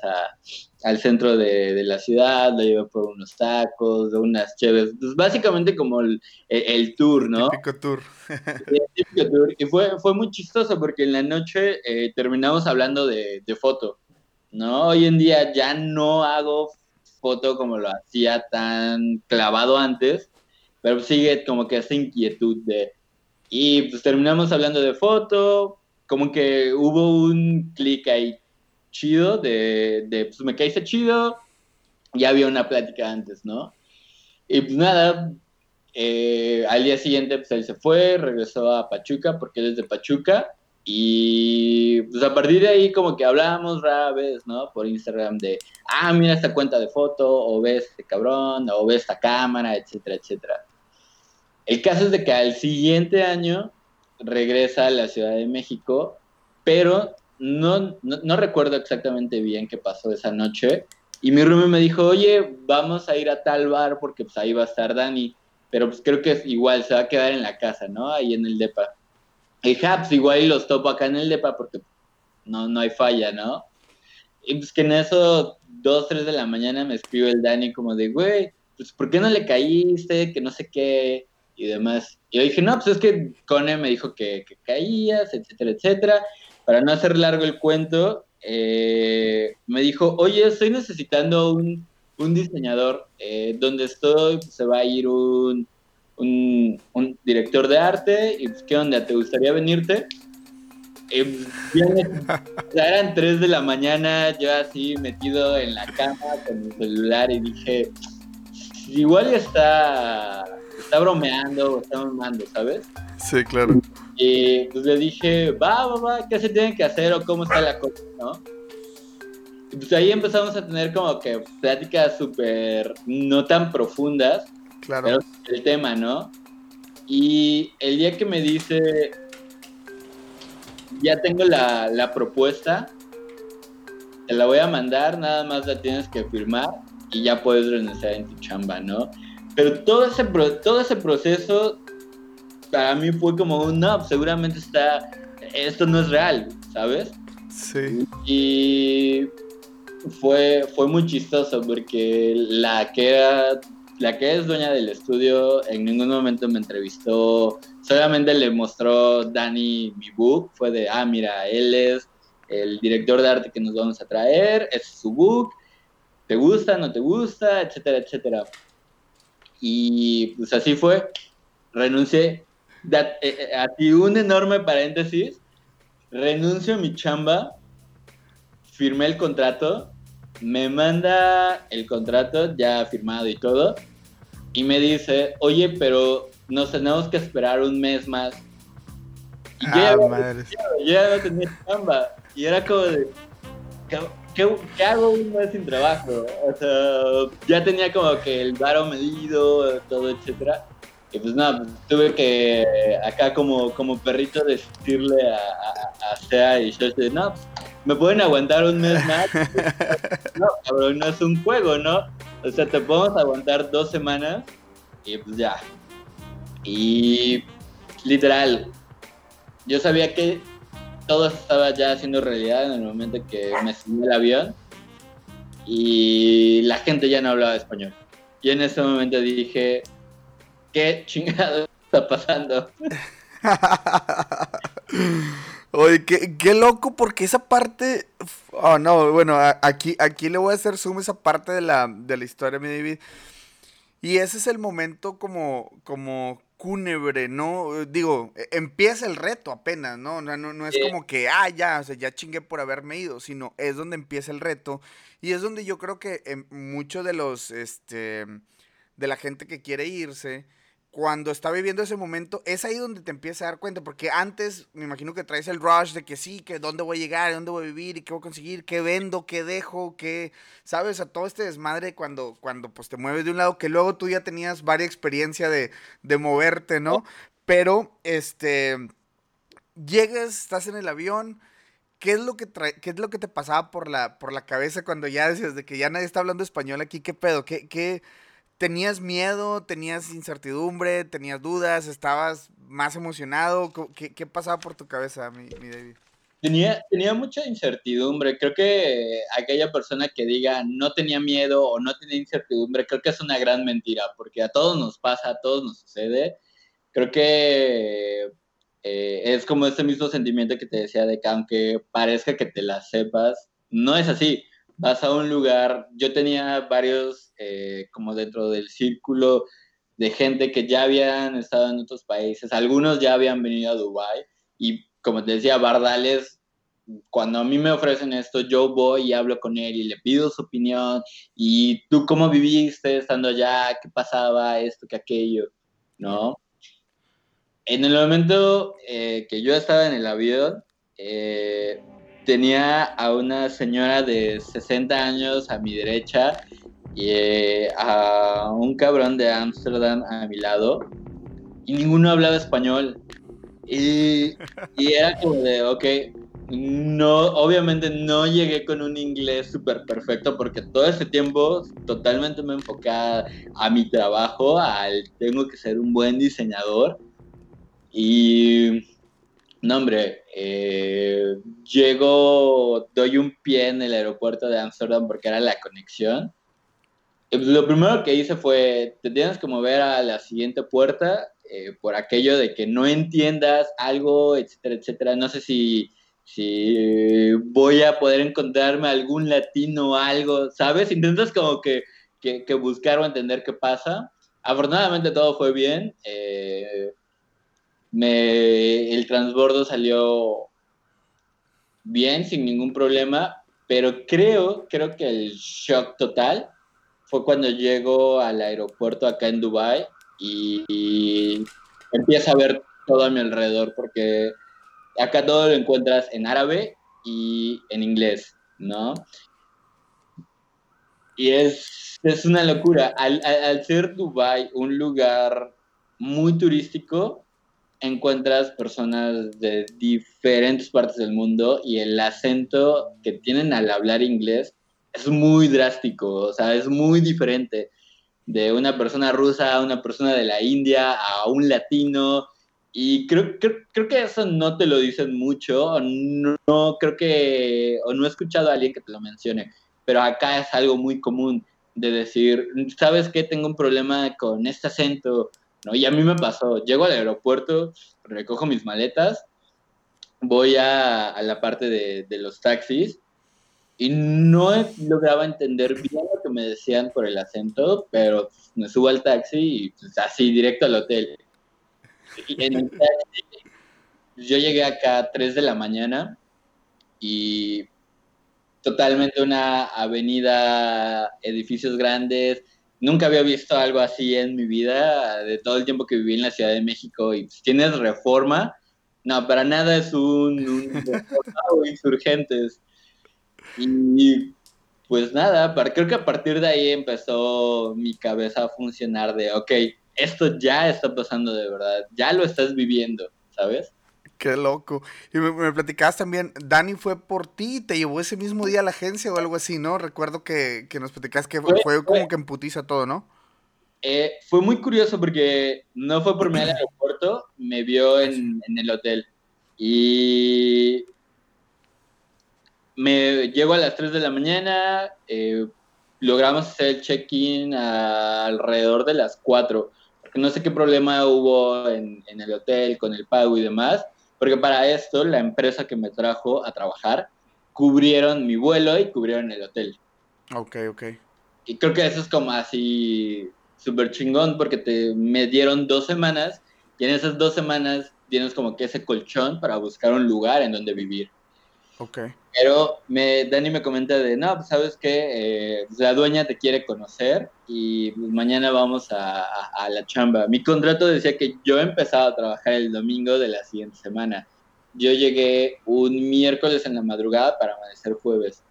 al centro de, la ciudad, lo llevé por unos tacos, unas chéves, pues básicamente como el, tour, ¿no? Típico tour. típico tour. Y fue, fue muy chistoso porque en la noche eh, terminamos hablando de, de foto, ¿no? Hoy en día ya no hago foto como lo hacía tan clavado antes, pero sigue como que esa inquietud de... Y pues terminamos hablando de foto, como que hubo un clic ahí chido de, de, pues me caíste chido, ya había una plática antes, ¿no? Y pues nada, eh, al día siguiente pues él se fue, regresó a Pachuca porque él es de Pachuca y pues a partir de ahí como que hablábamos rara vez, ¿no? Por Instagram de, ah, mira esta cuenta de foto, o ves este cabrón, o ves esta cámara, etcétera, etcétera. El caso es de que al siguiente año regresa a la Ciudad de México, pero no, no, recuerdo exactamente bien qué pasó esa noche. Y mi roommate me dijo, oye, vamos a ir a tal bar porque pues ahí va a estar Dani. Pero pues creo que es igual, se va a quedar en la casa, ¿no? Ahí en el DEPA. Y Haps igual los topo acá en el DEPA porque no, no hay falla, ¿no? Y pues que en eso, dos, tres de la mañana me escribe el Dani como de, güey, pues ¿por qué no le caíste? Que no sé qué y demás. Y yo dije, no, pues es que Cone me dijo que, caías, etcétera, etcétera. Para no hacer largo el cuento, eh, me dijo, oye, estoy necesitando un, diseñador. Eh, donde estoy, pues, se va a ir un, un, director de arte. Y pues, ¿qué onda? ¿Te gustaría venirte? Eh, eran 3 de la mañana, yo así metido en la cama con mi celular y dije, igual está está bromeando o está mamando, ¿sabes? Sí, claro. Y pues le dije, va, va, va, ¿qué se tiene que hacer o cómo está la cosa, no? Y pues ahí empezamos a tener como que pláticas súper no tan profundas, claro. pero el tema, ¿no? Y el día que me dice, ya tengo la, la propuesta, te la voy a mandar, nada más la tienes que firmar y ya puedes renunciar en tu chamba, ¿no? Pero todo ese, todo ese proceso para mí fue como un, no, seguramente está, esto no es real, ¿sabes? Sí. Y fue, fue muy chistoso porque la que era, la que es dueña del estudio en ningún momento me entrevistó, solamente le mostró Dani mi book, fue de, ah, mira, él es el director de arte que nos vamos a traer, es su book, ¿te gusta, no te gusta, etcétera, etcétera? Y pues así fue. Renuncié. Eh, eh, así un enorme paréntesis. Renuncio a mi chamba. Firmé el contrato. Me manda el contrato ya firmado y todo. Y me dice, oye, pero nos tenemos que esperar un mes más. Y ah, yo, ya, no tenía chamba. Y era como de, ¿qué, hago un mes sin trabajo? O sea, ya tenía como que el varo medido, todo, etcétera. Y pues nada, pues, tuve que acá como, como perrito decirle a, a, a Sea y yo, no, me pueden aguantar un mes más. no, cabrón, no es un juego, ¿no? O sea, te podemos aguantar dos semanas y pues ya. Y literal, yo sabía que todo estaba ya haciendo realidad en el momento que me subí el avión y la gente ya no hablaba español. Y en ese momento dije, ¿qué chingado está pasando? Oye, qué, loco, porque esa parte. Oh, no, bueno, aquí, aquí le voy a hacer zoom esa parte de la, de la historia, mi David. Y ese es el momento como, como cúnebre, ¿no? Digo, e, empieza el reto apenas, ¿no? No, no, es como que, ah, ya, o sea, ya chingué por haberme ido, sino es donde empieza el reto y es donde yo creo que muchos de los, este, de la gente que quiere irse, cuando está viviendo ese momento, es ahí donde te empiezas a dar cuenta, porque antes me imagino que traes el rush de que sí, que dónde voy a llegar, dónde voy a vivir y qué voy a conseguir, qué vendo, qué dejo, qué, sabes, a todo este desmadre cuando, cuando pues te mueves de un lado, que luego tú ya tenías varias experiencia de, de moverte, ¿no? Pero, este, llegas, estás en el avión, ¿qué es lo que qué es lo que te pasaba por la, por la cabeza cuando ya decías de que ya nadie está hablando español aquí? ¿Qué pedo? ¿Qué, qué, ¿Tenías miedo? ¿Tenías incertidumbre? ¿Tenías dudas? ¿Estabas más emocionado? ¿Qué, qué pasaba por tu cabeza, mi, mi, David? Tenía, tenía mucha incertidumbre. Creo que aquella persona que diga no tenía miedo o no tenía incertidumbre, creo que es una gran mentira, porque a todos nos pasa, a todos nos sucede. Creo que eh, es como este mismo sentimiento que te decía de que aunque parezca que te la sepas, no es así vas a un lugar, yo tenía varios eh, como dentro del círculo de gente que ya habían estado en otros países, algunos ya habían venido a Dubai y como te decía, Bardales, cuando a mí me ofrecen esto, yo voy y hablo con él y le pido su opinión y tú cómo viviste estando allá, qué pasaba, esto, que aquello, ¿no? En el momento eh, que yo estaba en el avión, eh, tenía a una señora de 60 años a mi derecha y eh, a un cabrón de Ámsterdam a mi lado y ninguno hablaba español. Y, y, era como de, ok, no, obviamente no llegué con un inglés súper perfecto porque todo ese tiempo totalmente me enfocaba a mi trabajo, al tengo que ser un buen diseñador. Y no, hombre, eh, llego, doy un pie en el aeropuerto de Amsterdam porque era la conexión. Lo primero que hice fue, te tienes que mover a la siguiente puerta eh, por aquello de que no entiendas algo, etcétera, etcétera. No sé si, si voy a poder encontrarme algún latino o algo, ¿sabes? Intentas como que, que, que buscar o entender qué pasa. Afortunadamente todo fue bien. Eh, me, el transbordo salió bien, sin ningún problema, pero creo, creo que el shock total fue cuando llego al aeropuerto acá en Dubai y, empiezo a ver todo a mi alrededor, porque acá todo lo encuentras en árabe y en inglés, ¿no? Y es, es una locura. Al, al, ser Dubai un lugar muy turístico, encuentras personas de diferentes partes del mundo y el acento que tienen al hablar inglés es muy drástico, o sea, es muy diferente de una persona rusa a una persona de la India a un latino. Y creo, creo, que eso no te lo dicen mucho, no, no, creo que, o no he escuchado a alguien que te lo mencione, pero acá es algo muy común de decir, ¿sabes qué? Tengo un problema con este acento, ¿no? Y a mí me pasó, llego al aeropuerto, recojo mis maletas, voy a, la parte de, los taxis y no lograba entender bien lo que me decían por el acento, pero me subo al taxi y pues, así directo al hotel. Y en taxi, yo llegué acá a 3 de la mañana y totalmente una avenida, edificios grandes, nunca había visto algo así en mi vida, de todo el tiempo que viví en la Ciudad de México. Y pues, tienes reforma, no, para nada es un, un o insurgentes. Y pues nada, creo que a partir de ahí empezó mi cabeza a funcionar de, ok, esto ya está pasando de verdad, ya lo estás viviendo, ¿sabes? Qué loco. Y me, platicabas también, Dani fue por ti, te llevó ese mismo día a la agencia o algo así, ¿no? Recuerdo que, nos platicabas que fue, como que emputiza todo, ¿no? Eh, fue muy curioso porque no fue por mí al aeropuerto, me vio en, el hotel. Y me llego a las 3 de la mañana, eh, logramos hacer el check-in alrededor de las 4. Porque no sé qué problema hubo en, en el hotel con el pago y demás porque para esto la empresa que me trajo a trabajar cubrieron mi vuelo y cubrieron el hotel. Ok, ok. Y creo que eso es como así súper chingón porque te, me dieron dos semanas Y en esas dos semanas tienes como que ese colchón para buscar un lugar en donde vivir. Ok. Pero me, Dani me comenta de, no, pues sabes que eh, pues, la dueña te quiere conocer y pues, mañana vamos a, a, la chamba. Mi contrato decía que yo empezaba a trabajar el domingo de la siguiente semana. Yo llegué un miércoles en la madrugada para amanecer jueves.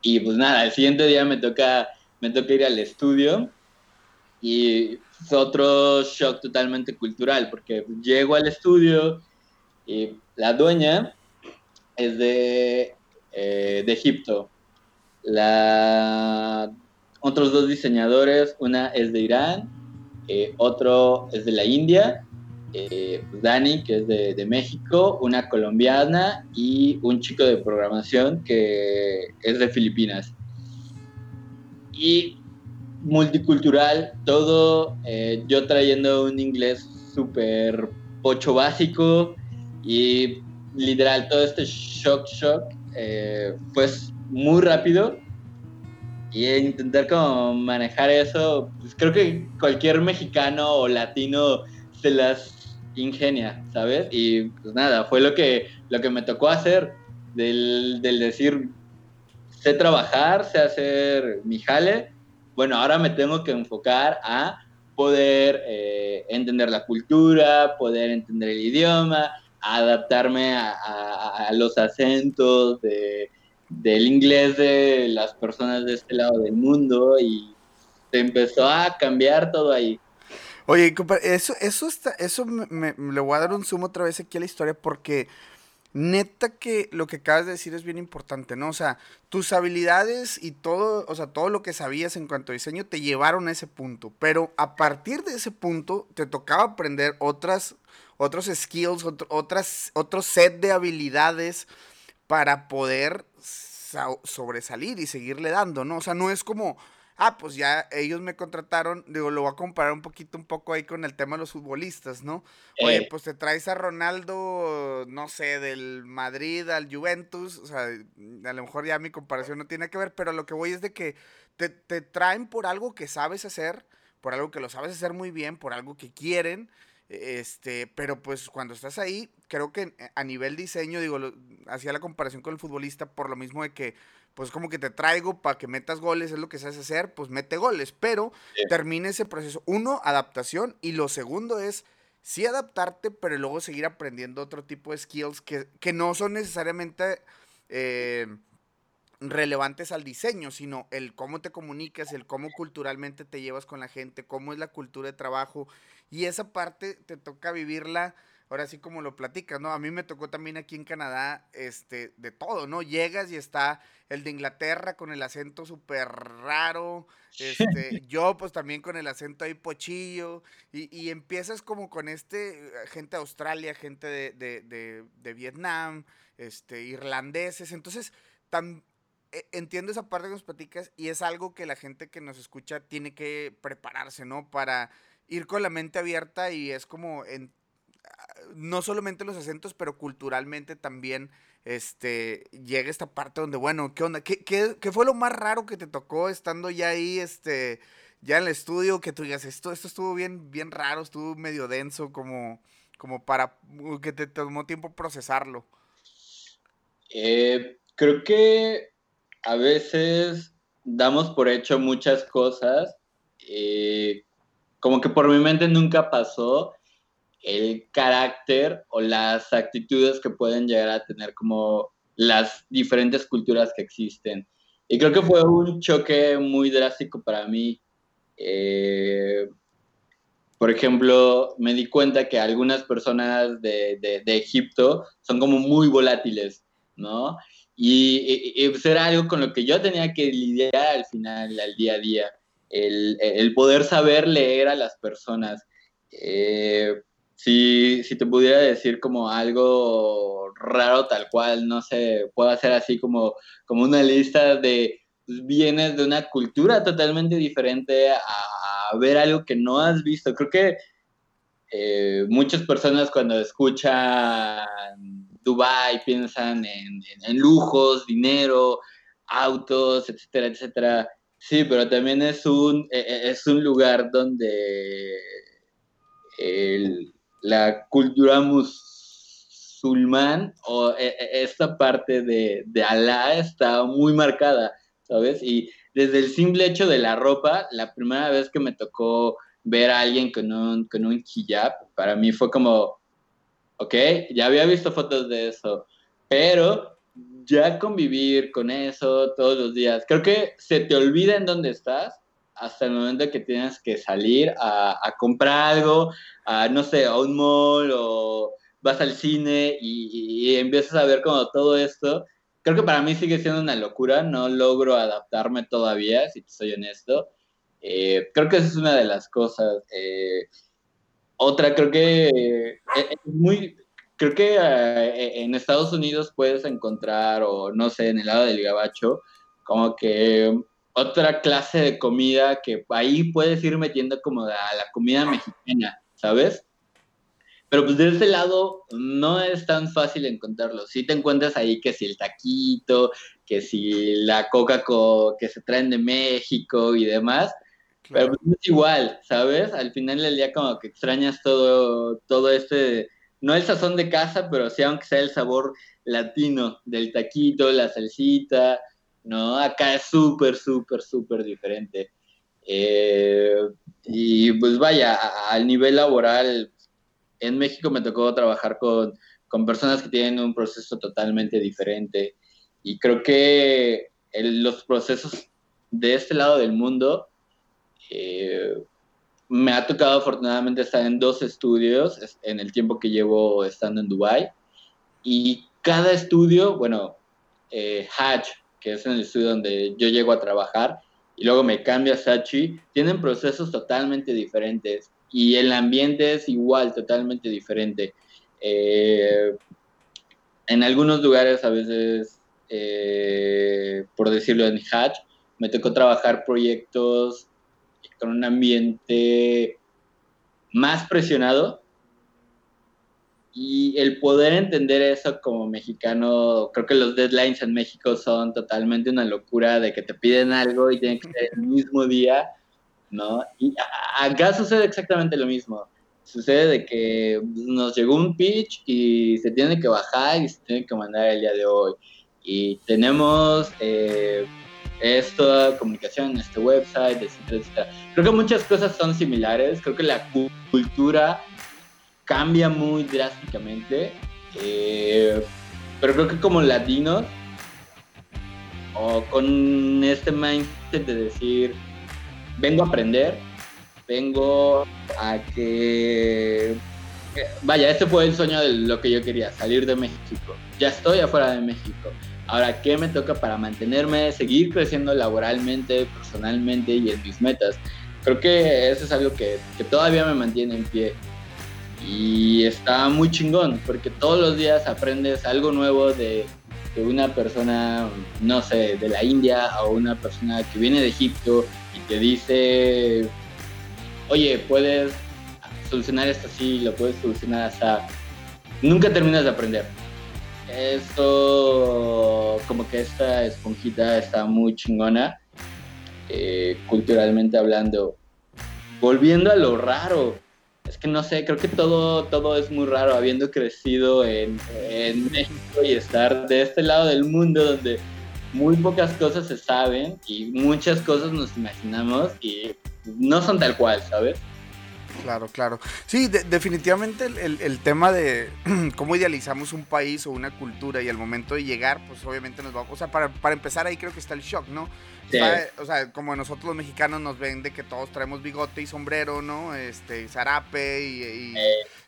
Y pues nada, el siguiente día me toca, me toca ir al estudio y es otro shock totalmente cultural porque llego al estudio y la dueña es de, eh, de Egipto. La, otros dos diseñadores, una es de Irán, eh, otro es de la India, eh, pues Dani, que es de, de, México, una colombiana y un chico de programación que es de Filipinas. Y multicultural, todo yo trayendo un inglés súper pocho básico y literal, todo este shock, shock, eh, pues muy rápido. Y intentar como manejar eso, pues creo que cualquier mexicano o latino se las ingenia, ¿sabes? Y pues nada, fue lo que, lo que me tocó hacer, del, del decir, sé trabajar, sé hacer mi jale, bueno, ahora me tengo que enfocar a poder eh, entender la cultura, poder entender el idioma, adaptarme a, los acentos del inglés de las personas de este lado del mundo y se empezó a cambiar todo ahí. Oye, eso, eso, está, eso me, le voy a dar un zoom otra vez aquí a la historia porque neta que lo que acabas de decir es bien importante, ¿no? O sea, tus habilidades y todo, o sea, todo lo que sabías en cuanto a diseño te llevaron a ese punto, pero a partir de ese punto te tocaba aprender otras otros skills, otras, otro set de habilidades para poder sobresalir y seguirle dando, ¿no? O sea, no es como, ah, pues ya ellos me contrataron, digo, lo voy a comparar un poquito, un poco ahí con el tema de los futbolistas, ¿no? Oye, eh. pues te traes a Ronaldo, no sé, del Madrid al Juventus, o sea, a lo mejor ya mi comparación no tiene que ver, pero lo que voy es de que te, te traen por algo que sabes hacer, por algo que lo sabes hacer muy bien, por algo que quieren, este, pero pues cuando estás ahí, creo que eh, a nivel diseño, digo, hacía la comparación con el futbolista por lo mismo de que, pues como que te traigo para que metas goles, es lo que sabes hacer, pues mete goles, pero termina ese proceso. Uno, adaptación, y lo segundo es, sí adaptarte, pero luego seguir aprendiendo otro tipo de skills que, que no son necesariamente... Eh, relevantes al diseño, sino el cómo te comunicas, el cómo culturalmente te llevas con la gente, cómo es la cultura de trabajo. Y esa parte te toca vivirla, ahora sí como lo platicas, ¿no? A mí me tocó también aquí en Canadá, este, de todo, ¿no? Llegas y está el de Inglaterra con el acento súper raro, este, yo pues también con el acento ahí pochillo, y, y empiezas como con este, gente de Australia, gente de, de, de, de Vietnam, este, irlandeses, entonces... Tan, entiendo esa parte que nos platicas y es algo que la gente que nos escucha tiene que prepararse, ¿no? Para ir con la mente abierta y es como en, no solamente los acentos, pero culturalmente también este, llega esta parte donde, bueno, ¿qué onda? ¿Qué, qué, fue lo más raro que te tocó estando ya ahí, este, ya en el estudio, que tú digas, esto, esto estuvo bien, bien raro, estuvo medio denso, como, como para que te tomó tiempo procesarlo? Eh, creo que a veces damos por hecho muchas cosas, eh, como que por mi mente nunca pasó el carácter o las actitudes que pueden llegar a tener como las diferentes culturas que existen. Y creo que fue un choque muy drástico para mí. Eh, por ejemplo, me di cuenta que algunas personas de, de Egipto son como muy volátiles, ¿no? Y, pues era algo con lo que yo tenía que lidiar al final, al día a día, el, poder saber leer a las personas. Eh, si, si, te pudiera decir como algo raro tal cual, no sé, puedo hacer así como, como una lista de pues, de una cultura totalmente diferente a, ver algo que no has visto. Creo que eh, muchas personas cuando escuchan Dubai piensan en, lujos, dinero, autos, etcétera, etcétera. Sí, pero también es un, e, e, es un lugar donde la cultura musulmán o e, esta parte de, de Alá está muy marcada, ¿sabes? Y desde el simple hecho de la ropa, la primera vez que me tocó ver a alguien con un, con un hijab, para mí fue como, ok, ya había visto fotos de eso, pero ya convivir con eso todos los días, creo que se te olvida en dónde estás hasta el momento que tienes que salir a, a comprar algo, a no sé, a un mall o vas al cine y, y, empiezas a ver como todo esto. Creo que para mí sigue siendo una locura, no logro adaptarme todavía, si te soy honesto. Eh, creo que esa es una de las cosas. Eh, otra, creo que eh, es muy, creo que eh, en Estados Unidos puedes encontrar, o no sé, en el lado del gabacho, como que otra clase de comida que ahí puedes ir metiendo como a la comida mexicana, ¿sabes? Pero pues de ese lado no es tan fácil encontrarlo. Si te encuentras ahí que si el taquito, que si la coca que se traen de México y demás, pero pues, es igual, ¿sabes? Al final del día como que extrañas todo, todo este no el sazón de casa, pero sí aunque sea el sabor latino del taquito, la salsita, ¿no? Acá es súper, súper, súper diferente. Eh, y pues vaya, al nivel laboral, en México me tocó trabajar con, con, personas que tienen un proceso totalmente diferente. Y creo que los procesos de este lado del mundo eh, me ha tocado afortunadamente estar en dos estudios en el tiempo que llevo estando en Dubai y cada estudio, bueno, eh, Hatch, que es en el estudio donde yo llego a trabajar, y luego me cambia a Sachi, tienen procesos totalmente diferentes y el ambiente es igual, totalmente diferente. Eh, en algunos lugares a veces, eh, por decirlo en Hatch, me tocó trabajar proyectos con un ambiente más presionado. Y el poder entender eso como mexicano, creo que los deadlines en México son totalmente una locura de que te piden algo y tiene que ser el mismo día, ¿no? Y acá sucede exactamente lo mismo. Sucede de que nos llegó un pitch y se tiene que bajar y se tiene que mandar el día de hoy. Y tenemos eh, esto, comunicación, este website, etcétera, Creo que muchas cosas son similares, creo que la cultura cambia muy drásticamente, eh, pero creo que como latinos, o con este mindset de decir, vengo a aprender, vengo a que... Vaya, este fue el sueño de lo que yo quería, salir de México. Ya estoy afuera de México Ahora, ¿qué me toca para mantenerme, seguir creciendo laboralmente, personalmente y en mis metas? Creo que eso es algo que, que todavía me mantiene en pie. Y está muy chingón, porque todos los días aprendes algo nuevo de, de una persona, no sé, de la India o una persona que viene de Egipto y te dice, oye, puedes solucionar esto así, lo puedes solucionar hasta... Nunca terminas de aprender esto, como que esta esponjita está muy chingona, eh, culturalmente hablando. Volviendo a lo raro, es que no sé, creo que todo, todo es muy raro, habiendo crecido en, en México y estar de este lado del mundo donde muy pocas cosas se saben y muchas cosas nos imaginamos y no son tal cual, ¿sabes? Claro, claro. Sí, definitivamente el, tema de cómo idealizamos un país o una cultura y al momento de llegar, pues obviamente nos va... O sea, para, empezar ahí creo que está el shock, ¿no? o sea, como nosotros los mexicanos nos ven de que todos traemos bigote y sombrero, ¿no? Este, zarape y,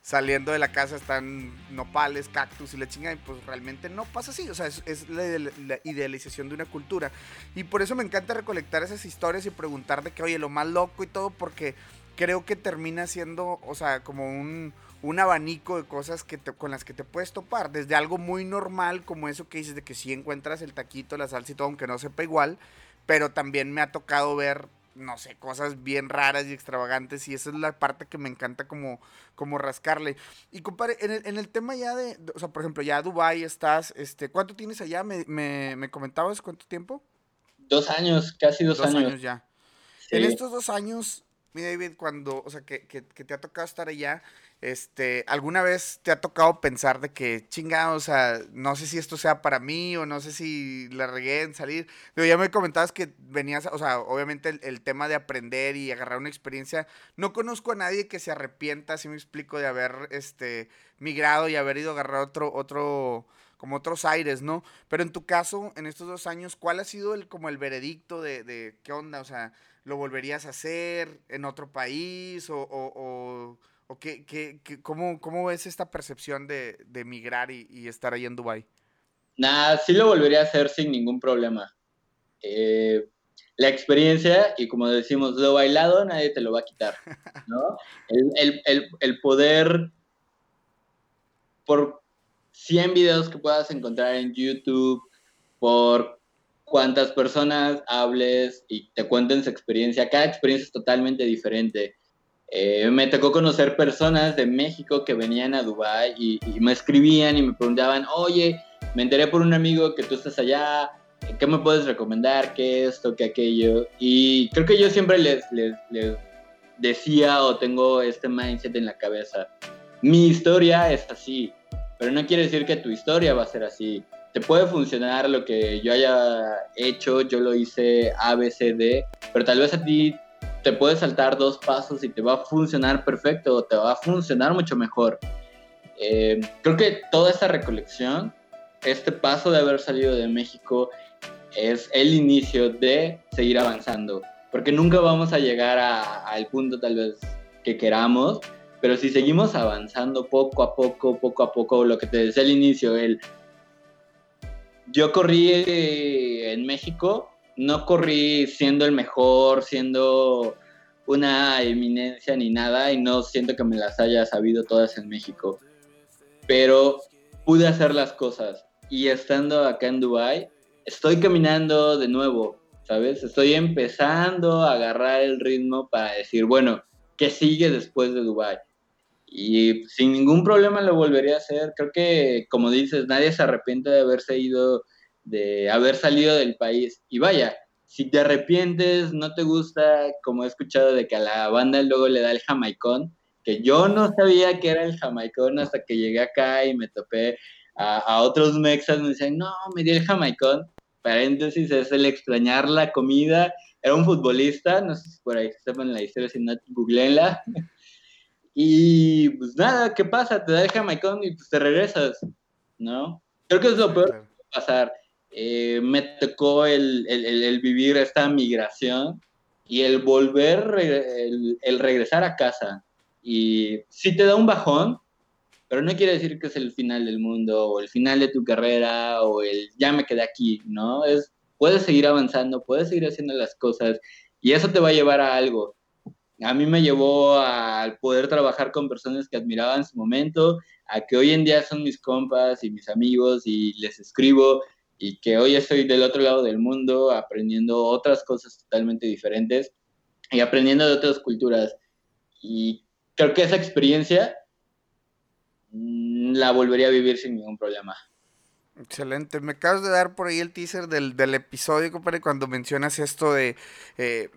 saliendo de la casa están nopales, cactus y la chinga, y pues realmente no pasa así. O sea, es, la, idealización de una cultura. Y por eso me encanta recolectar esas historias y preguntar de que, oye, lo más loco y todo, porque creo que termina siendo, o sea, como un, abanico de cosas que con las que te puedes topar. Desde algo muy normal, como eso que dices de que sí encuentras el taquito, la salsa y todo, aunque no sepa igual. Pero también me ha tocado ver, no sé, cosas bien raras y extravagantes. Y esa es la parte que me encanta como, como rascarle. Y compadre, en el, en el tema ya de, o sea, por ejemplo, ya Dubai estás, este, ¿cuánto tienes allá? ¿Me, me, comentabas cuánto tiempo? Dos años, casi dos, dos años. ya. En estos dos años, mi David, cuando, o sea, que, que, te ha tocado estar allá, Este, ¿alguna vez te ha tocado pensar de que, chinga, o sea, no sé si esto sea para mí o no sé si la regué en salir? Pero ya me comentabas que venías, o sea, obviamente el, tema de aprender y agarrar una experiencia. No conozco a nadie que se arrepienta, si me explico, de haber, este, migrado y haber ido a agarrar otro, otro, como otros aires, ¿no? Pero en tu caso, en estos dos años, ¿cuál ha sido el, como el veredicto de, de qué onda? O sea, ¿lo volverías a hacer en otro país o, o ¿O qué, qué, cómo, cómo, es esta percepción de, de migrar y, estar ahí en Dubái? Nada, sí lo volvería a hacer sin ningún problema. Eh, la experiencia, y como decimos, lo bailado nadie te lo va a quitar, ¿no? El, el, el, el poder, por 100 videos que puedas encontrar en YouTube, por cuántas personas hables y te cuenten su experiencia, cada experiencia es totalmente diferente. Eh, me tocó conocer personas de México que venían a Dubái y, me escribían y me preguntaban, oye, me enteré por un amigo que tú estás allá, ¿qué me puedes recomendar? ¿Qué esto? ¿Qué aquello? Y creo que yo siempre les, les, les decía o tengo este mindset en la cabeza, mi historia es así, pero no quiere decir que tu historia va a ser así. Te puede funcionar lo que yo haya hecho, yo lo hice A, B, C, D, pero tal vez a ti te puedes saltar dos pasos y te va a funcionar perfecto te va a funcionar mucho mejor. Eh, creo que toda esta recolección, este paso de haber salido de México, es el inicio de seguir avanzando, porque nunca vamos a llegar al punto tal vez que queramos, pero si seguimos avanzando poco a poco, poco a poco, lo que te decía al inicio, el yo corrí en México no corrí siendo el mejor, siendo una eminencia ni nada, y no siento que me las haya sabido todas en México. Pero pude hacer las cosas. Y estando acá en Dubai, estoy caminando de nuevo, ¿sabes? Estoy empezando a agarrar el ritmo para decir, bueno, ¿qué sigue después de Dubai? Y sin ningún problema lo volvería a hacer. Creo que, como dices, nadie se arrepiente de haberse ido de haber salido del país. Y vaya, si te arrepientes, no te gusta, como he escuchado de que a la banda luego le da el jamaicón, que yo no sabía que era el jamaicón hasta que llegué acá y me topé a, otros mexas, me dicen, no, me dio el jamaicón. Paréntesis, es el extrañar la comida. Era un futbolista, no sé si por ahí sepan la historia, si no, googleenla. Y pues nada, ¿qué pasa? Te da el jamaicón y pues te regresas, ¿no? Creo que es lo peor que puede pasar. Eh, me tocó el, vivir esta migración y el volver, el, regresar a casa. Y sí te da un bajón, pero no quiere decir que es el final del mundo o el final de tu carrera o el ya me quedé aquí, ¿no? Es, puedes seguir avanzando, puedes seguir haciendo las cosas y eso te va a llevar a algo. A mí me llevó al poder trabajar con personas que admiraba en su momento, a que hoy en día son mis compas y mis amigos y les escribo y que hoy estoy del otro lado del mundo aprendiendo otras cosas totalmente diferentes y aprendiendo de otras culturas. Y creo que esa experiencia mm, la volvería a vivir sin ningún problema. Excelente. Me acabas de dar por ahí el teaser del, episodio, compadre, cuando mencionas esto de... Eh,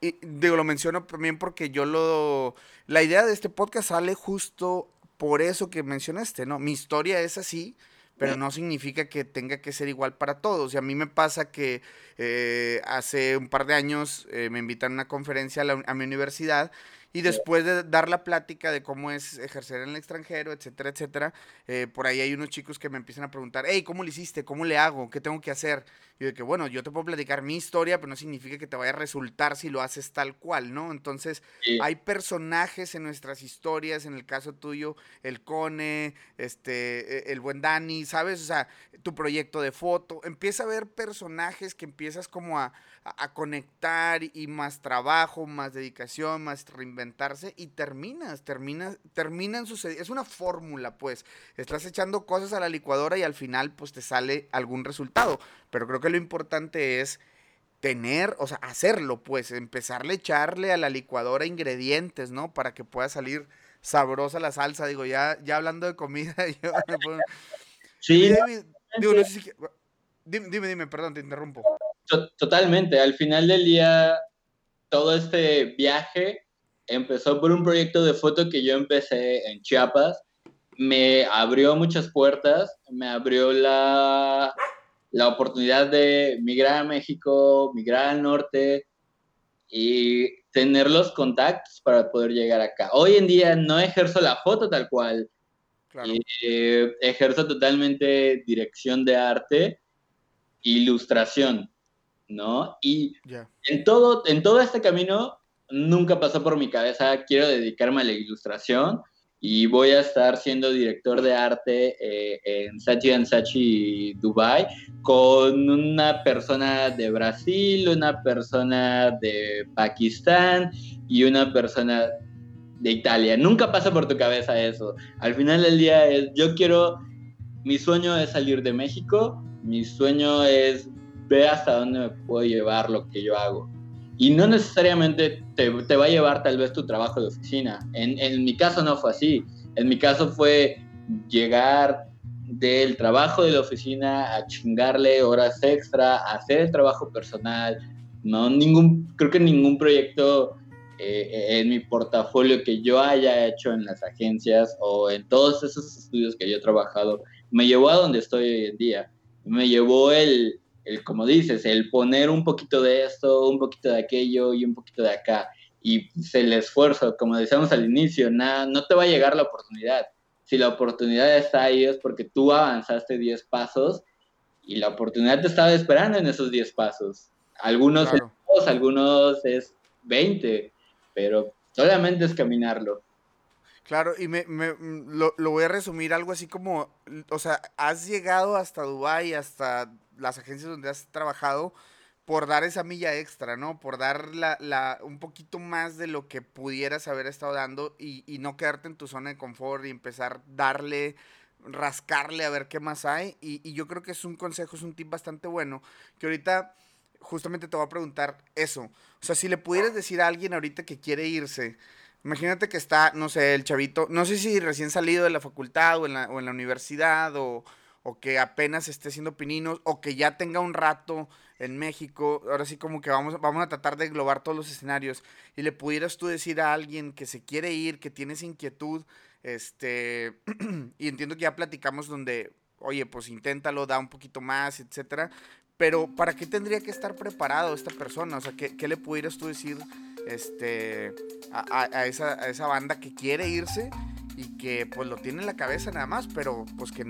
digo, lo menciono también porque yo lo... La idea de este podcast sale justo por eso que mencionaste, ¿no? Mi historia es así, pero no significa que tenga que ser igual para todos. Y a mí me pasa que eh, hace un par de años eh, me invitan a una conferencia a, mi universidad y después de dar la plática de cómo es ejercer en el extranjero, etcétera, etcétera, eh, por ahí hay unos chicos que me empiezan a preguntar, hey, ¿cómo lo hiciste? ¿Cómo le hago? ¿Qué tengo que hacer? Y de que, bueno, yo te puedo platicar mi historia, pero no significa que te vaya a resultar si lo haces tal cual, ¿no? Entonces, hay personajes en nuestras historias, en el caso tuyo, el Cone, este, e, el buen Dani, ¿sabes? O sea, tu proyecto de foto, empieza a ver personajes que empiezas como a, a, conectar y más trabajo, más dedicación, más reinventarse y terminas, terminas, terminan sucediendo. Es una fórmula, pues. Estás echando cosas a la licuadora y al final, pues te sale algún resultado. Pero creo que lo importante es tener, o sea, hacerlo, pues, empezarle a echarle a la licuadora ingredientes, ¿no? Para que pueda salir sabrosa la salsa. Digo, ya, ya hablando de comida, yo me. Sí. Dime, dime, dime, perdón, te interrumpo. Totalmente. Al final del día, todo este viaje empezó por un proyecto de foto que yo empecé en Chiapas. Me abrió muchas puertas, me abrió la, la oportunidad de migrar a México, migrar al norte y tener los contactos para poder llegar acá. Hoy en día no ejerzo la foto tal cual, eh, ejerzo totalmente dirección de arte, ilustración, ¿no? Y en, todo, en todo este camino nunca pasó por mi cabeza, quiero dedicarme a la ilustración y voy a estar siendo director de arte eh, en Sachi Sachi Dubai con una persona de Brasil, una persona de Pakistán y una persona de Italia. Nunca pasa por tu cabeza eso. Al final del día es, yo quiero, mi sueño es salir de México, mi sueño es ver hasta dónde me puedo llevar lo que yo hago. Y no necesariamente te, te va a llevar tal vez tu trabajo de oficina. En, en mi caso no fue así. En mi caso fue llegar del trabajo de la oficina a chingarle horas extra, a hacer el trabajo personal. No, ningún, creo que ningún proyecto eh, en mi portafolio que yo haya hecho en las agencias o en todos esos estudios que yo he trabajado me llevó a donde estoy hoy en día. Me llevó el, el, como dices, el poner un poquito de esto, un poquito de aquello y un poquito de acá. Y pues, el esfuerzo, como decíamos al inicio, nada, no te va a llegar la oportunidad. Si la oportunidad está ahí es porque tú avanzaste 10 pasos y la oportunidad te estaba esperando en esos 10 pasos. Algunos es dos, algunos es 20, pero solamente es caminarlo. Claro, y me, me lo, lo, voy a resumir algo así como, o sea, has llegado hasta Dubai, hasta las agencias donde has trabajado por dar esa milla extra, ¿no? Por dar la, la, un poquito más de lo que pudieras haber estado dando y, y, no quedarte en tu zona de confort y empezar a darle, rascarle a ver qué más hay. Y, yo creo que es un consejo, es un tip bastante bueno, que ahorita justamente te voy a preguntar eso. O sea, si le pudieras decir a alguien ahorita que quiere irse, imagínate que está, no sé, el chavito, no sé si recién salido de la facultad o en la universidad o o que apenas esté haciendo pininos, o que ya tenga un rato en México, ahora sí como que vamos, vamos a tratar de englobar todos los escenarios, y le pudieras tú decir a alguien que se quiere ir, que tiene esa inquietud, este, y entiendo que ya platicamos donde, oye, pues inténtalo, da un poquito más, etcétera, pero ¿para qué tendría que estar preparado esta persona? O sea, ¿qué, qué le pudieras tú decir este, a, a, esa, a esa banda que quiere irse y que pues lo tiene en la cabeza nada más, pero pues que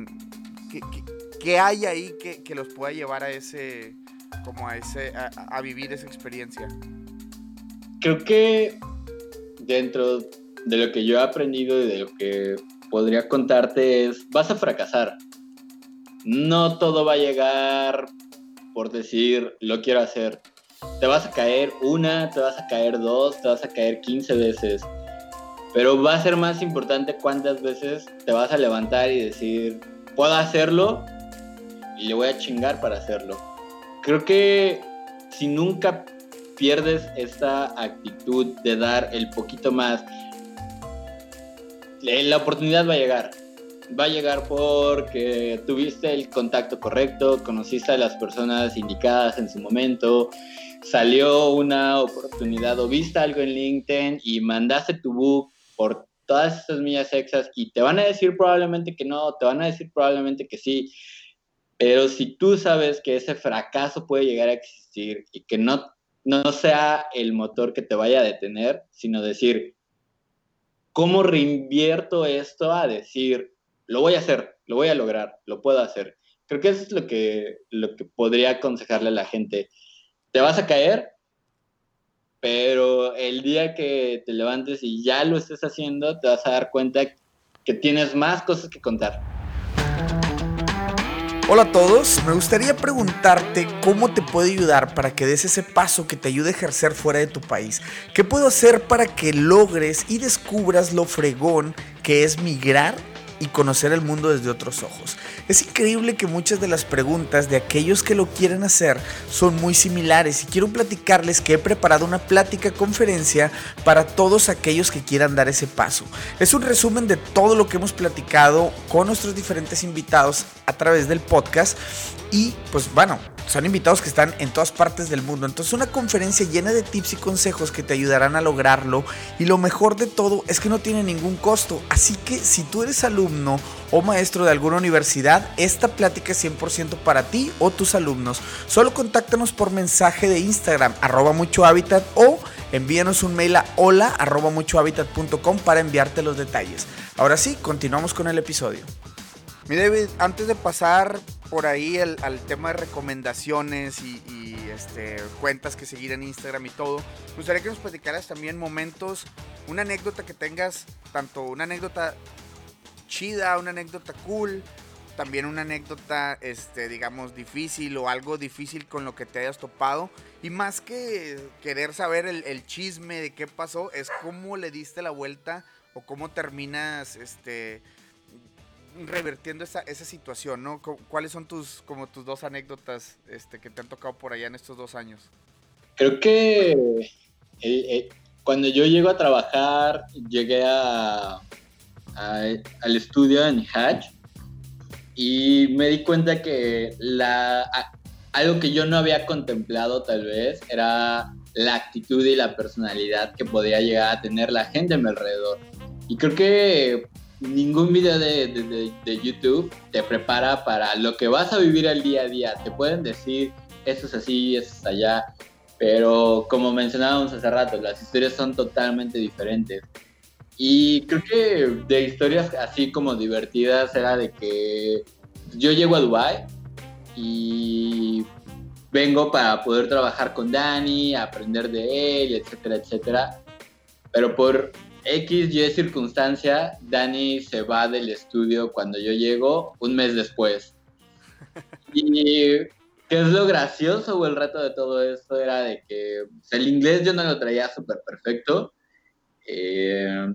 ¿Qué, hay ahí que, los pueda llevar a ese, como a ese, a, vivir esa experiencia? Creo que dentro de lo que yo he aprendido y de lo que podría contarte es, vas a fracasar. No todo va a llegar por decir, lo quiero hacer. Te vas a caer una, te vas a caer dos, te vas a caer 15 veces. Pero va a ser más importante cuántas veces te vas a levantar y decir, puedo hacerlo y le voy a chingar para hacerlo. Creo que si nunca pierdes esta actitud de dar el poquito más, la oportunidad va a llegar. Va a llegar porque tuviste el contacto correcto, conociste a las personas indicadas en su momento, salió una oportunidad o viste algo en LinkedIn y mandaste tu book por todas esas millas extras y te van a decir probablemente que no, te van a decir probablemente que sí, pero si tú sabes que ese fracaso puede llegar a existir y que no, no sea el motor que te vaya a detener, sino decir, ¿cómo reinvierto esto a decir, lo voy a hacer, lo voy a lograr, lo puedo hacer? Creo que eso es lo que, lo que podría aconsejarle a la gente. Te vas a caer, pero el día que te levantes y ya lo estés haciendo, te vas a dar cuenta que tienes más cosas que contar. Hola a todos, me gustaría preguntarte cómo te puede ayudar para que des ese paso que te ayude a ejercer fuera de tu país. ¿Qué puedo hacer para que logres y descubras lo fregón que es migrar y conocer el mundo desde otros ojos. Es increíble que muchas de las preguntas de aquellos que lo quieren hacer son muy similares y quiero platicarles que he preparado una plática conferencia para todos aquellos que quieran dar ese paso. Es un resumen de todo lo que hemos platicado con nuestros diferentes invitados a través del podcast y pues bueno, son invitados que están en todas partes del mundo. Entonces una conferencia llena de tips y consejos que te ayudarán a lograrlo. Y lo mejor de todo es que no tiene ningún costo. Así que si tú eres alumno o maestro de alguna universidad, esta plática es 100% para ti o tus alumnos. Solo contáctanos por mensaje de Instagram, arroba mucho hábitat o envíanos un mail a hola arroba muchohabitat.com para enviarte los detalles. Ahora sí, continuamos con el episodio. Mi David, antes de pasar por ahí al tema de recomendaciones y, este, cuentas que seguir en Instagram y todo, me gustaría que nos platicaras también momentos, una anécdota que tengas, tanto una anécdota chida, una anécdota cool, también una anécdota, este, digamos, difícil o algo difícil con lo que te hayas topado. Y más que querer saber el, el chisme de qué pasó, es cómo le diste la vuelta o cómo terminas, este, revertiendo esa, esa situación, ¿no? ¿Cuáles son tus, como tus dos anécdotas este, que te han tocado por allá en estos dos años? Creo que eh, eh, cuando yo llego a trabajar, llegué a, al estudio en Hatch y me di cuenta que la, algo que yo no había contemplado tal vez era la actitud y la personalidad que podía llegar a tener la gente a mi alrededor. Y creo que ningún video de, YouTube te prepara para lo que vas a vivir al día a día. Te pueden decir, eso es así, eso es allá, pero como mencionábamos hace rato, las historias son totalmente diferentes. Y creo que de historias así como divertidas era de que yo llego a Dubai y vengo para poder trabajar con Dani, aprender de él, etcétera, etcétera. Pero por X, Y circunstancia, Dani se va del estudio cuando yo llego un mes después. Y qué es lo gracioso o el reto de todo esto era de que pues, el inglés yo no lo traía súper perfecto. Eh,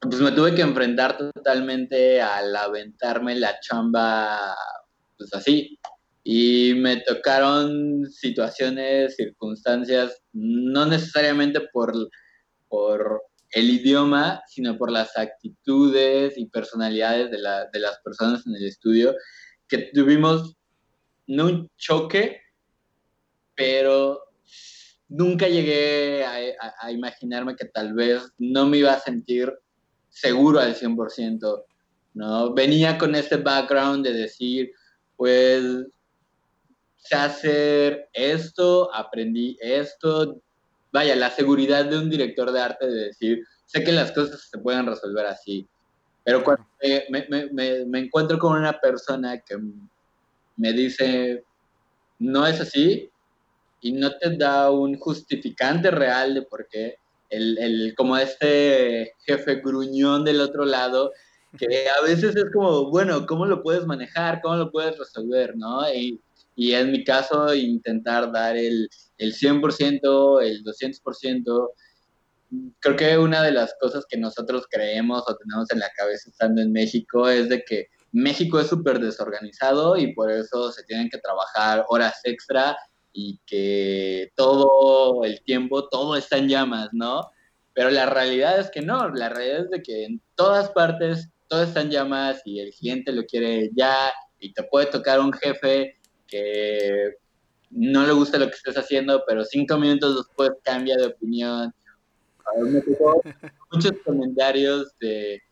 pues me tuve que enfrentar totalmente al aventarme la chamba, pues así. Y me tocaron situaciones, circunstancias, no necesariamente por, por el idioma, sino por las actitudes y personalidades de, las personas en el estudio, que tuvimos no un choque, pero nunca llegué a, imaginarme que tal vez no me iba a sentir seguro al 100%, ¿no? Venía con este background de decir, pues, sé hacer esto, aprendí esto, vaya, la seguridad de un director de arte de decir, sé que las cosas se pueden resolver así, pero cuando me, encuentro con una persona que me dice, no es así, y no te da un justificante real de por qué, el, el, como este jefe gruñón del otro lado, que a veces es como, bueno, ¿cómo lo puedes manejar? ¿Cómo lo puedes resolver? ¿no? Y, y en mi caso intentar dar el, el 100%, el 200%. Creo que una de las cosas que nosotros creemos o tenemos en la cabeza estando en México es de que México es súper desorganizado y por eso se tienen que trabajar horas extra y que todo el tiempo todo está en llamas, ¿no? Pero la realidad es que no, la realidad es de que en todas partes todo está en llamas y el cliente lo quiere ya y te puede tocar un jefe que no le gusta lo que estés haciendo, pero cinco minutos después cambia de opinión. muchos comentarios de,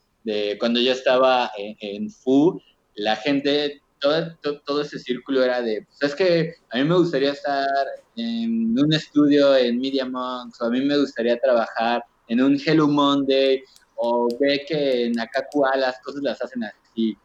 cuando yo estaba en, FU, la gente, todo, todo, ese círculo era de, pues es que a mí me gustaría estar en un estudio en Media Monks, o a mí me gustaría trabajar en un Hello Monday, o ve que en Akakua las cosas las hacen así.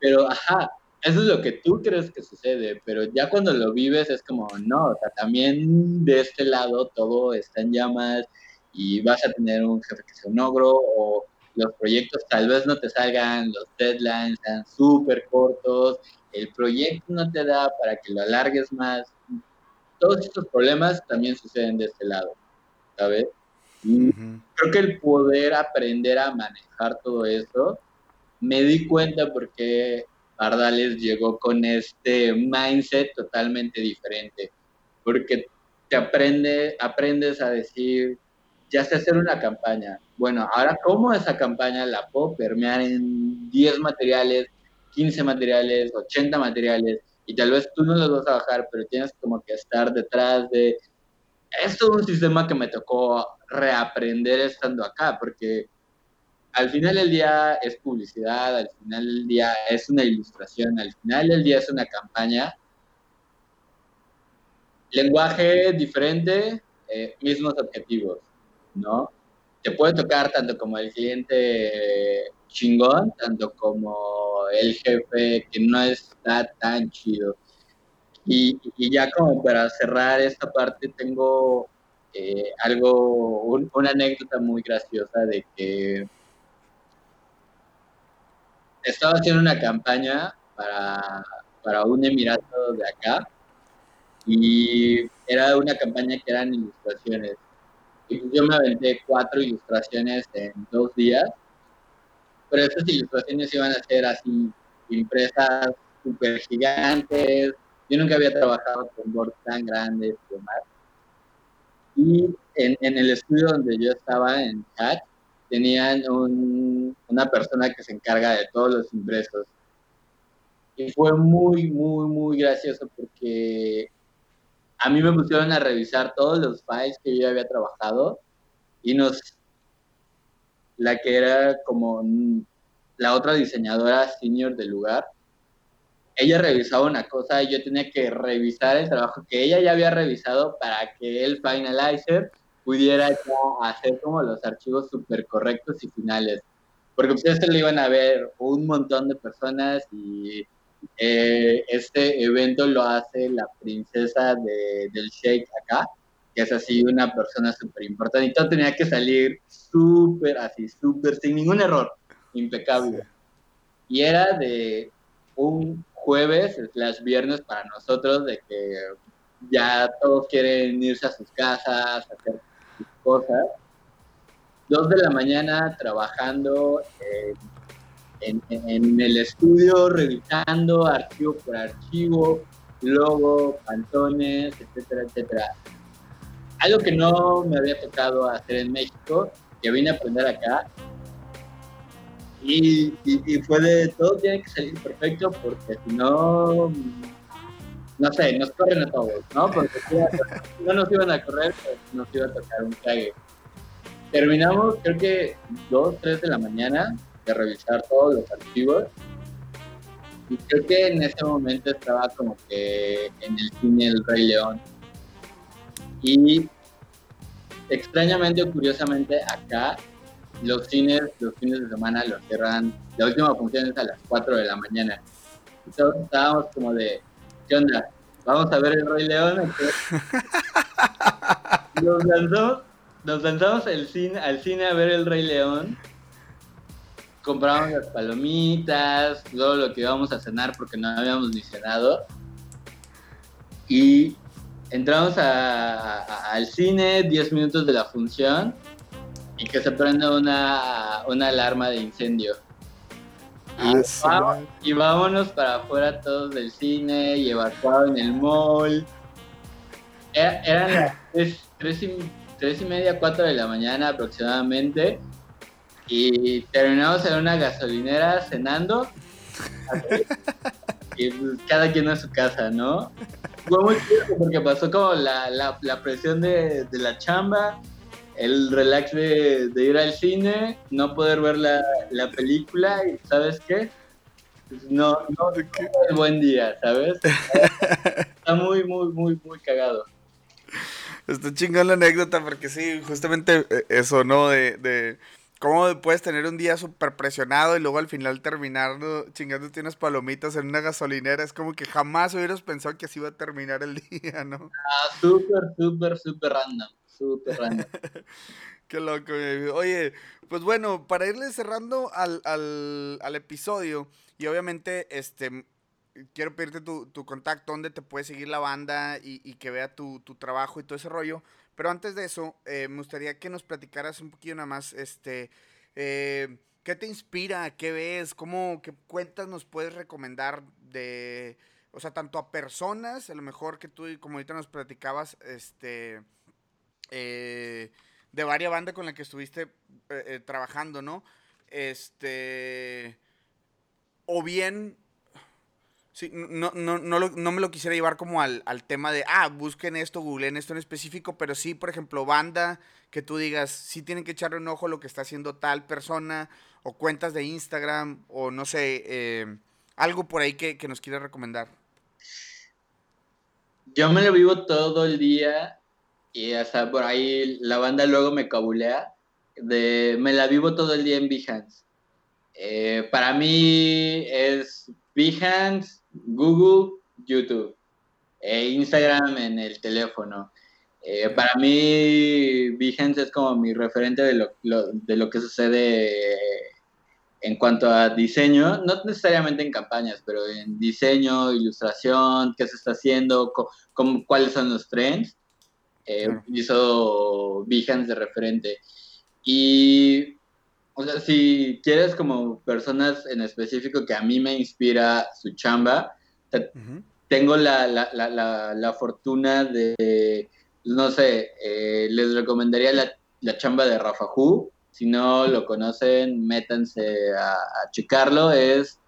Pero, ajá, eso es lo que tú crees que sucede, pero ya cuando lo vives es como, no, o sea, también de este lado todo está en llamas y vas a tener un jefe que sea un ogro o los proyectos tal vez no te salgan, los deadlines sean súper cortos, el proyecto no te da para que lo alargues más. Todos estos problemas también suceden de este lado, ¿sabes? Creo que el poder aprender a manejar todo eso, me di cuenta porque Ardales llegó con este mindset totalmente diferente, porque te aprende, aprendes a decir, ya sé hacer una campaña. Bueno, ahora cómo esa campaña la puedo permear en 10 materiales, 15 materiales, 80 materiales, y tal vez tú no los vas a bajar, pero tienes como que estar detrás de... Es todo un sistema que me tocó reaprender estando acá, porque al final del día es publicidad, al final del día es una ilustración, al final del día es una campaña. Lenguaje diferente, eh, mismos objetivos, ¿no? Te puede tocar tanto como el cliente chingón, tanto como el jefe que no está tan chido. Y, ya como para cerrar esta parte, tengo eh, algo, una anécdota muy graciosa de que estaba haciendo una campaña para, para un emirato de acá y era una campaña que eran ilustraciones. Y yo me aventé cuatro ilustraciones en dos días, pero esas ilustraciones iban a ser así, impresas súper gigantes. Yo nunca había trabajado con bordes tan grandes y demás. Y en, en el estudio donde yo estaba, en Hatch, tenían una persona que se encarga de todos los impresos. Y fue muy, muy, muy gracioso porque a mí me pusieron a revisar todos los files que yo había trabajado y nos, la que era como la otra diseñadora senior del lugar, ella revisaba una cosa y yo tenía que revisar el trabajo que ella ya había revisado para que el finalizer pudiera hacer como los archivos súper correctos y finales. Porque ustedes lo iban a ver un montón de personas y eh, este evento lo hace la princesa de, del Sheikh acá, que es así una persona súper importante y todo tenía que salir súper así, súper sin ningún error, impecable. Y era de un jueves slash viernes para nosotros de que ya todos quieren irse a sus casas, hacer cosas. Dos de la mañana trabajando en, el estudio, revisando archivo por archivo, logo, pantones, etcétera, etcétera. Algo que no me había tocado hacer en México, que vine a aprender acá. Y, y fue de todo tiene que salir perfecto porque si no no sé, nos corren a todos, ¿no? Porque si no nos iban a correr, pues nos iba a tocar un cague. Terminamos, creo que 2, 3 de la mañana de revisar todos los archivos. Y creo que en ese momento estaba como que en el cine El Rey León. Y extrañamente o curiosamente acá los cines los fines de semana los cierran, la última función es a las 4 de la mañana. Entonces estábamos como de, ¿qué onda? Vamos a ver el Rey León. Nos lanzamos, nos lanzamos al cine, al cine a ver el Rey León. Compramos las palomitas, todo lo que íbamos a cenar porque no habíamos ni cenado. Y entramos al cine, 10 minutos de la función, y que se prende una, una alarma de incendio. Ah, y, vámonos para afuera todos del cine y evacuado en el mall. eran las tres, y, media, cuatro de la mañana aproximadamente. Y terminamos en una gasolinera cenando. y pues, cada quien a su casa, ¿no? Fue muy chido porque pasó como la, la, presión de, de la chamba el relax de, ir al cine, no poder ver la, película y ¿sabes qué? Pues no, no, es buen día, ¿sabes? Está muy, muy, muy, muy cagado. Está chingón la anécdota porque sí, justamente eh, eso, ¿no? De, de cómo puedes tener un día súper presionado y luego al final terminar chingándote unas palomitas en una gasolinera. Es como que jamás hubieras pensado que así iba a terminar el día, ¿no? Ah, súper, súper, súper random. Qué loco. Oye, pues bueno, para irle cerrando al, episodio, y obviamente, este, quiero pedirte tu, contacto, donde te puede seguir la banda y, que vea tu, trabajo y todo ese rollo. Pero antes de eso, eh, me gustaría que nos platicaras un poquito nada más, este, eh, ¿qué te inspira? ¿Qué ves? ¿Cómo, qué cuentas nos puedes recomendar de, o sea, tanto a personas, a lo mejor que tú, como ahorita nos platicabas, este eh, de varias bandas con las que estuviste trabajando, ¿no? Este. O bien. Sí, no, no, no, no, me lo quisiera llevar como al, al, tema de, ah, busquen esto, googleen esto en específico, pero sí, por ejemplo, banda, que tú digas, sí tienen que echarle un ojo lo que está haciendo tal persona, o cuentas de Instagram, o no sé, eh, algo por ahí que, que nos quieras recomendar. Yo me lo vivo todo el día y hasta por ahí la banda luego me cabulea. De, me la vivo todo el día en Behance. Eh, para mí es Behance, Google, YouTube e Instagram en el teléfono. Eh, para mí Behance es como mi referente de lo, de lo que sucede en cuanto a diseño, no necesariamente en campañas, pero en diseño, ilustración, qué se está haciendo, cuáles son los trends. Eh, Utilizo Behance de referente. Y, o sea, si quieres como personas en específico que a mí me inspira su chamba, tengo la, la, la, la, fortuna de, no sé, eh, les recomendaría la, chamba de Rafa Hu, si no lo conocen, métanse a, checarlo. Es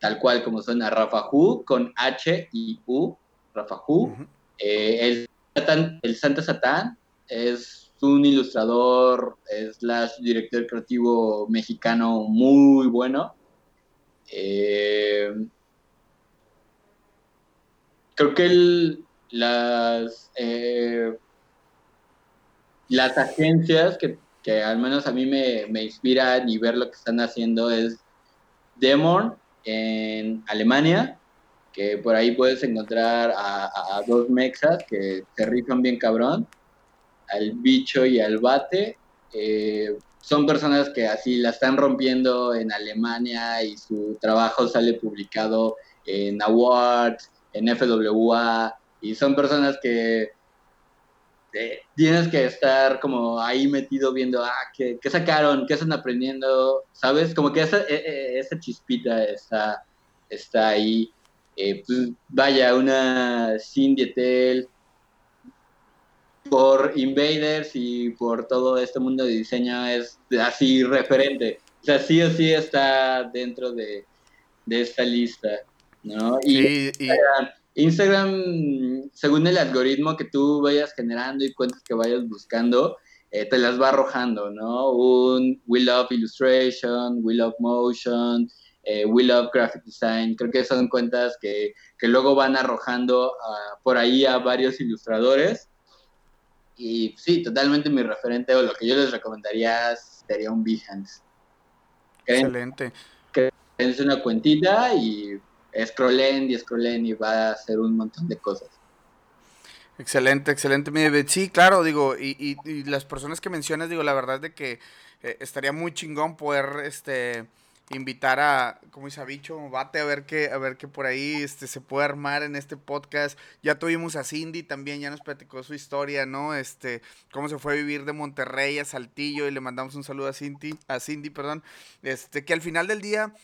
tal cual como suena Rafa Hu con H y U, Rafa Hu. Eh, el, el Santa Satán es un ilustrador, es la director creativo mexicano muy bueno. Eh, creo que las, eh, las agencias que que al menos a mí me, me inspiran y ver lo que están haciendo es Demon en Alemania, que por ahí puedes encontrar a, dos mexas que se rifan bien cabrón, al bicho y al bate. Eh, son personas que así la están rompiendo en Alemania y su trabajo sale publicado en Awards, en FWA, y son personas que este, tienes que estar como ahí metido viendo, ah, ¿qué, sacaron? ¿Qué están aprendiendo? ¿Sabes? Como que esa, e, e, esa chispita está, está ahí. Eh, pues, vaya, una Cindy Etel por Invaders y por todo este mundo de diseño es así referente. O sea, sí o sí está dentro de, esta lista, ¿no? y... Instagram, según el algoritmo que tú vayas generando y cuentas que vayas buscando, eh, te las va arrojando, ¿no? Un We Love Illustration, We Love Motion, eh, We Love Graphic Design. Creo que son cuentas que, que luego van arrojando ah, por ahí a varios ilustradores. Y sí, totalmente mi referente o lo que yo les recomendaría sería un Behance. Excelente. Que es una cuentita y scrollen y scrollen y va a hacer un montón de cosas. Excelente, excelente. Sí, claro, digo, y, y, las personas que mencionas, digo, la verdad es de que eh, estaría muy chingón poder, este, invitar a, como dice Bicho, bate a ver qué, a ver qué por ahí, este, se puede armar en este podcast. Ya tuvimos a Cindy también, ya nos platicó su historia, ¿no? Este, cómo se fue a vivir de Monterrey a Saltillo y le mandamos un saludo a Cindy, a Cindy, perdón. Este, que al final del día,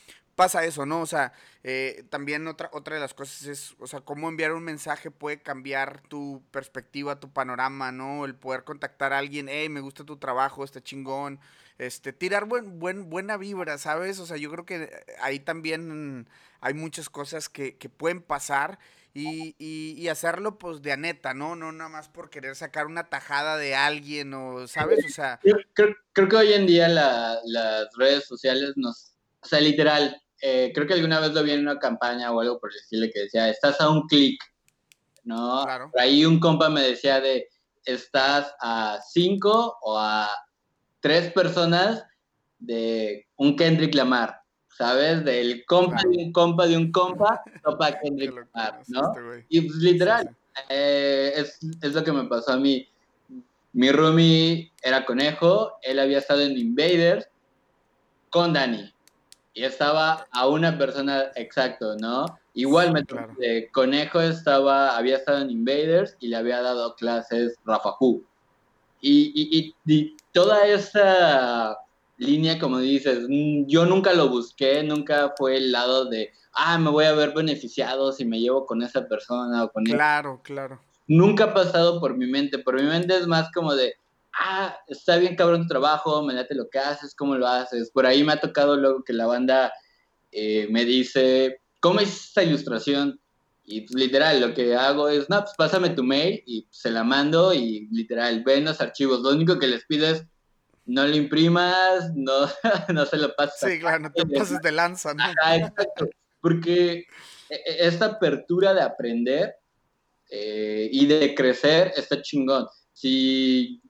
pasa eso, ¿no? O sea, eh, también otra, otra de las cosas es, o sea, cómo enviar un mensaje puede cambiar tu perspectiva, tu panorama, ¿no? El poder contactar a alguien, hey, me gusta tu trabajo, está chingón. Este, tirar buen, buen, buena vibra, ¿sabes? O sea, yo creo que ahí también hay muchas cosas que, que pueden pasar y, y, hacerlo pues de aneta, ¿no? No nada más por querer sacar una tajada de alguien o, ¿sabes? O sea... Creo, creo que hoy en día la, las redes sociales nos, o sea, literal, eh, creo que alguna vez lo vi en una campaña o algo por decirle que decía, estás a un clic, ¿no? Claro. Por ahí un compa me decía de, estás a cinco o a tres personas de un Kendrick Lamar, ¿sabes? Del compa de un compa de un compa, topa Kendrick Lamar, ¿no? Y pues literal, eh, es, es lo que me pasó a mí. Mi roomie era conejo, él había estado en Invaders con Dani y estaba a una persona exacto, ¿no? Igual Conejo estaba, había estado en Invaders y le había dado clases Rafa Hu. Y, y, toda esa línea, como dices, mm, yo nunca lo busqué, nunca fue el lado de, ah, me voy a ver beneficiado si me llevo con esa persona o con Claro, claro. Nunca ha pasado por mi mente, por mi mente es más como de, ah, está bien cabrón tu trabajo, me late lo que haces, cómo lo haces. Por ahí me ha tocado luego que la banda eh, me dice, ¿cómo es esta ilustración? Y literal, lo que hago es, no, pues pásame tu mail y se la mando y literal, ven los archivos. Lo único que les pides, no lo imprimas, no, no se lo pases. Sí, claro, no te pases de lanza, ¿no? exacto. Porque e, e, esta apertura de aprender eh, y de crecer está chingón. Si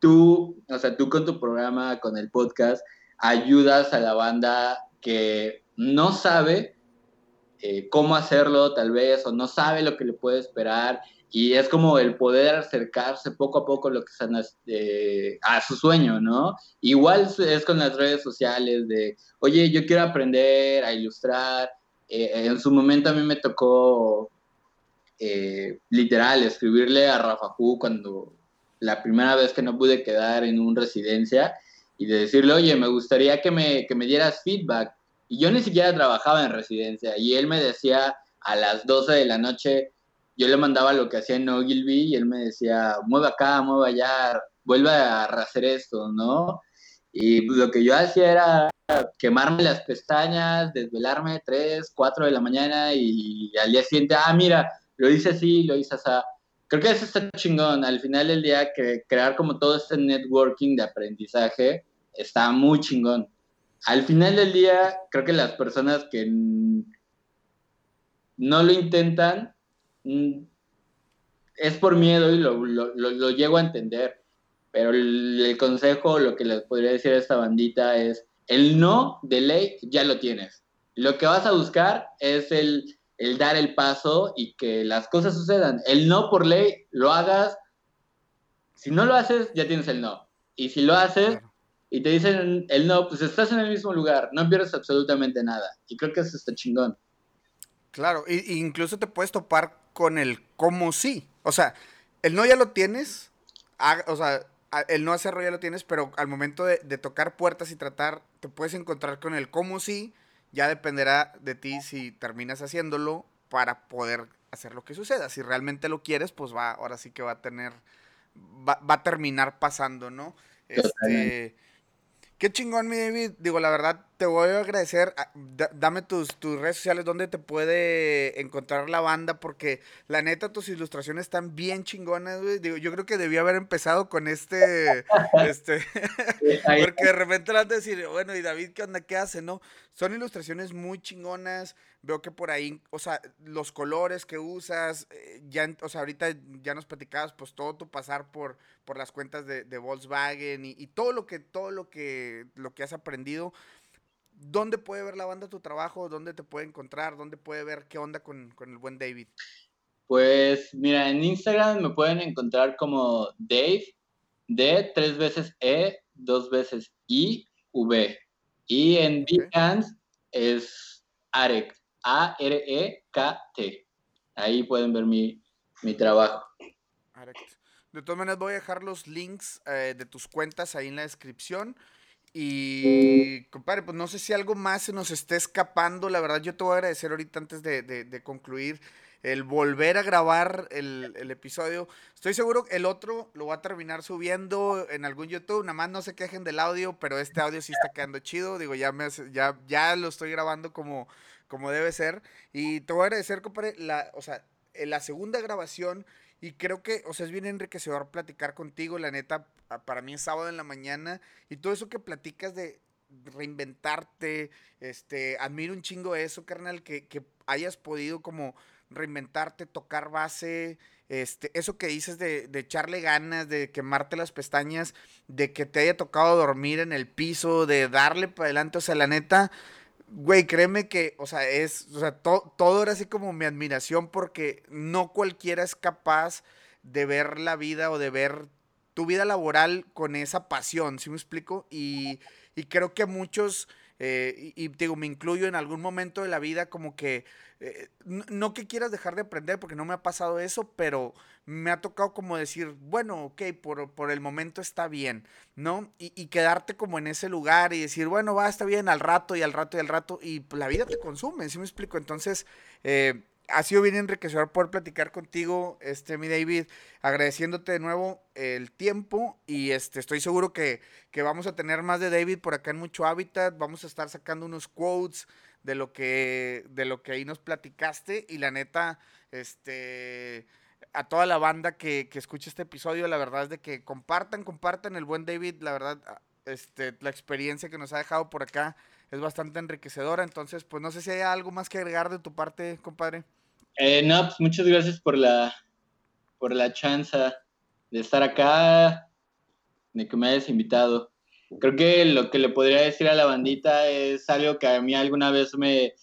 tú, o sea, tú con tu programa, con el podcast, ayudas a la banda que no sabe eh, cómo hacerlo tal vez o no sabe lo que le puede esperar y es como el poder acercarse poco a poco lo que eh, a su sueño, ¿no? Igual es con las redes sociales de, oye, yo quiero aprender a ilustrar. Eh, en su momento a mí me tocó literal escribirle a Rafa Ju cuando la primera vez que no pude quedar en una residencia y de decirle, oye, me gustaría que me, que me dieras feedback y yo ni siquiera trabajaba en residencia y él me decía a las 12 de la noche, yo le mandaba lo que hacía en Ogilvy y él me decía, mueve acá, mueve allá, vuelve a hacer esto, ¿no? Y lo que yo hacía era quemarme las pestañas, desvelarme 3, 4 de la mañana y, al día siguiente, ah, mira, lo hice así, lo hice así. Creo que eso está chingón. Al final del día, que crear como todo este networking de aprendizaje está muy chingón al final del día, creo que las personas que no lo intentan es por miedo y lo, lo, llego a entender. Pero el, consejo, lo que les podría decir a esta bandita es, el no de ley ya lo tienes. Lo que vas a buscar es el, dar el paso y que las cosas sucedan. El no por ley lo hagas. Si no lo haces, ya tienes el no. Y si lo haces, y te dicen el no, pues estás en el mismo lugar, no pierdes absolutamente nada. Y creo que eso está chingón. Claro, y, incluso te puedes topar con el cómo sí. O sea, el no ya lo tienes, o sea, el no hacerlo ya lo tienes, pero al momento de, tocar puertas y tratar, te puedes encontrar con el cómo sí. Ya dependerá de ti si terminas haciéndolo para poder hacer lo que suceda. Si realmente lo quieres, pues va, ahora sí que va a tener, va, va a terminar pasando, ¿no? Este, Qué chingón, mi David. Digo, la verdad, te voy a agradecer. Ah, dame tus, tus redes sociales donde te puede encontrar la banda, porque la neta, tus ilustraciones están bien chingonas, güey. Digo, yo creo que debí haber empezado con este. este porque de repente vas a decir, bueno, ¿y David qué onda? ¿Qué hace? No, son ilustraciones muy chingonas. Veo que por ahí, o sea, los colores que usas, eh, ya, o sea, ahorita ya nos platicabas, pues todo tu pasar por, por las cuentas de, Volkswagen y, todo lo que, todo lo que, lo que has aprendido. ¿Dónde puede ver la banda tu trabajo? ¿Dónde te puede encontrar? ¿Dónde puede ver qué onda con, con el buen David? Pues mira, en Instagram me pueden encontrar como Dave, D, tres veces E, dos veces I, V. Y en okay. es Arek, A-R-E-K-T. Ahí pueden ver mi, mi trabajo. De todas maneras, voy a dejar los links eh, de tus cuentas ahí en la descripción. Y, compadre, pues no sé si algo más se nos esté escapando. La verdad, yo te voy a agradecer ahorita antes de, concluir el volver a grabar el, episodio. Estoy seguro que el otro lo va a terminar subiendo en algún YouTube. Nada más no se quejen del audio, pero este audio sí está quedando chido. Digo, ya, me, ya, ya lo estoy grabando como, como debe ser. Y te voy a agradecer, compadre, la, o sea, la segunda grabación y creo que, o sea, es bien enriquecedor platicar contigo, la neta, para mí es sábado en la mañana y todo eso que platicas de reinventarte, este, admiro un chingo eso, carnal, que, que hayas podido como reinventarte, tocar base, este, eso que dices de, de, echarle ganas, de quemarte las pestañas, de que te haya tocado dormir en el piso, de darle para adelante, o sea, la neta, Güey, créeme que, o sea, es, o sea, todo era así como mi admiración porque no cualquiera es capaz de ver la vida o de ver tu vida laboral con esa pasión, ¿sí me explico? Y, y creo que muchos, eh, y, digo, me incluyo en algún momento de la vida como que, eh, no que quieras dejar de aprender porque no me ha pasado eso, pero me ha tocado como decir, bueno, ok, por, por el momento está bien, ¿no? Y, quedarte como en ese lugar y decir, bueno, va, está bien al rato y al rato y al rato, y la vida te consume, ¿sí me explico? Entonces, eh, ha sido bien enriquecedor poder platicar contigo, este, mi David, agradeciéndote de nuevo el tiempo y este, estoy seguro que, que vamos a tener más de David por acá en Mucho Hábitat, vamos a estar sacando unos quotes de lo que, de lo que ahí nos platicaste y la neta, este, a toda la banda que, que escucha este episodio, la verdad es de que compartan, compartan el buen David, la verdad, este, la experiencia que nos ha dejado por acá es bastante enriquecedora, entonces, pues no sé si hay algo más que agregar de tu parte, compadre. Eh, no, pues muchas gracias por la, por la chance de estar acá, de que me hayas invitado. Creo que lo que le podría decir a la bandita es algo que a mí alguna vez me,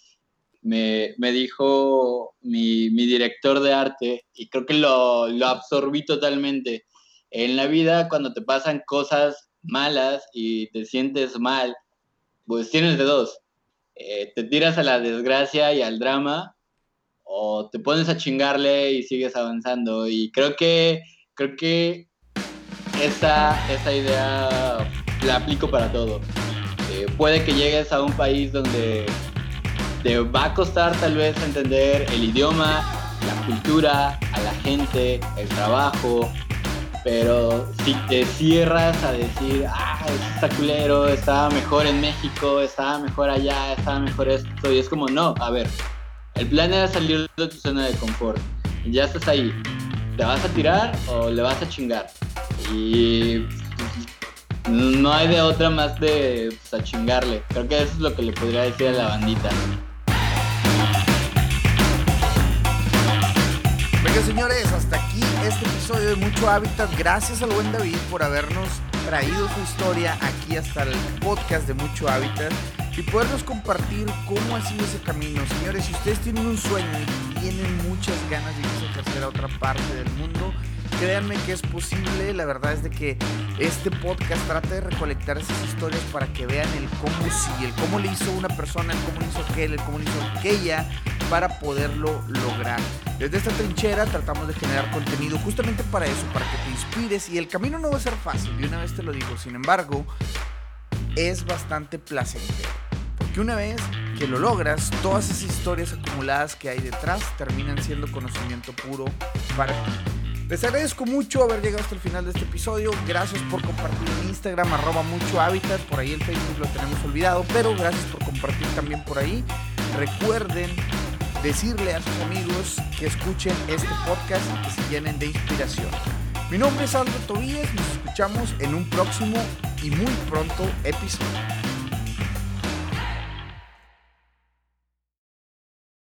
me, dijo mi, director de arte y creo que lo, lo absorbí totalmente. En la vida, cuando te pasan cosas malas y te sientes mal, pues tienes de dos. Eh, te tiras a la desgracia y al drama o te pones a chingarle y sigues avanzando. Y creo que, creo que esa, esa idea la aplico para todo. Eh, puede que llegues a un país donde te va a costar tal vez entender el idioma, la cultura, a la gente, el trabajo, pero si te cierras a decir, ah, está culero, estaba mejor en México, estaba mejor allá, estaba mejor esto, y es como, no, a ver, el plan era salir de tu zona de confort, ya estás ahí, ¿te vas a tirar o le vas a chingar? Y no hay de otra más de pues, a chingarle. Creo que eso es lo que le podría decir a la bandita. Venga señores, hasta aquí este episodio de Mucho Hábitat. Gracias al buen David por habernos traído su historia aquí hasta el podcast de Mucho Hábitat y podernos compartir cómo ha sido ese camino. Señores, si ustedes tienen un sueño y tienen muchas ganas de irse a ejercer a otra parte del mundo, créanme que es posible. La verdad es de que este podcast trata de recolectar esas historias para que vean el cómo sí, el cómo le hizo una persona, el cómo le hizo aquel, el cómo le hizo aquella para poderlo lograr. Desde esta trinchera tratamos de generar contenido justamente para eso, para que te inspires y el camino no va a ser fácil, de una vez te lo digo, sin embargo, es bastante placentero. Porque una vez que lo logras, todas esas historias acumuladas que hay detrás terminan siendo conocimiento puro para ti. Les agradezco mucho haber llegado hasta el final de este episodio. Gracias por compartir en Instagram, arroba mucho hábitat. Por ahí el Facebook lo tenemos olvidado, pero gracias por compartir también por ahí. Recuerden decirle a sus amigos que escuchen este podcast y que se llenen de inspiración. Mi nombre es Aldo Tobías, nos escuchamos en un próximo y muy pronto episodio.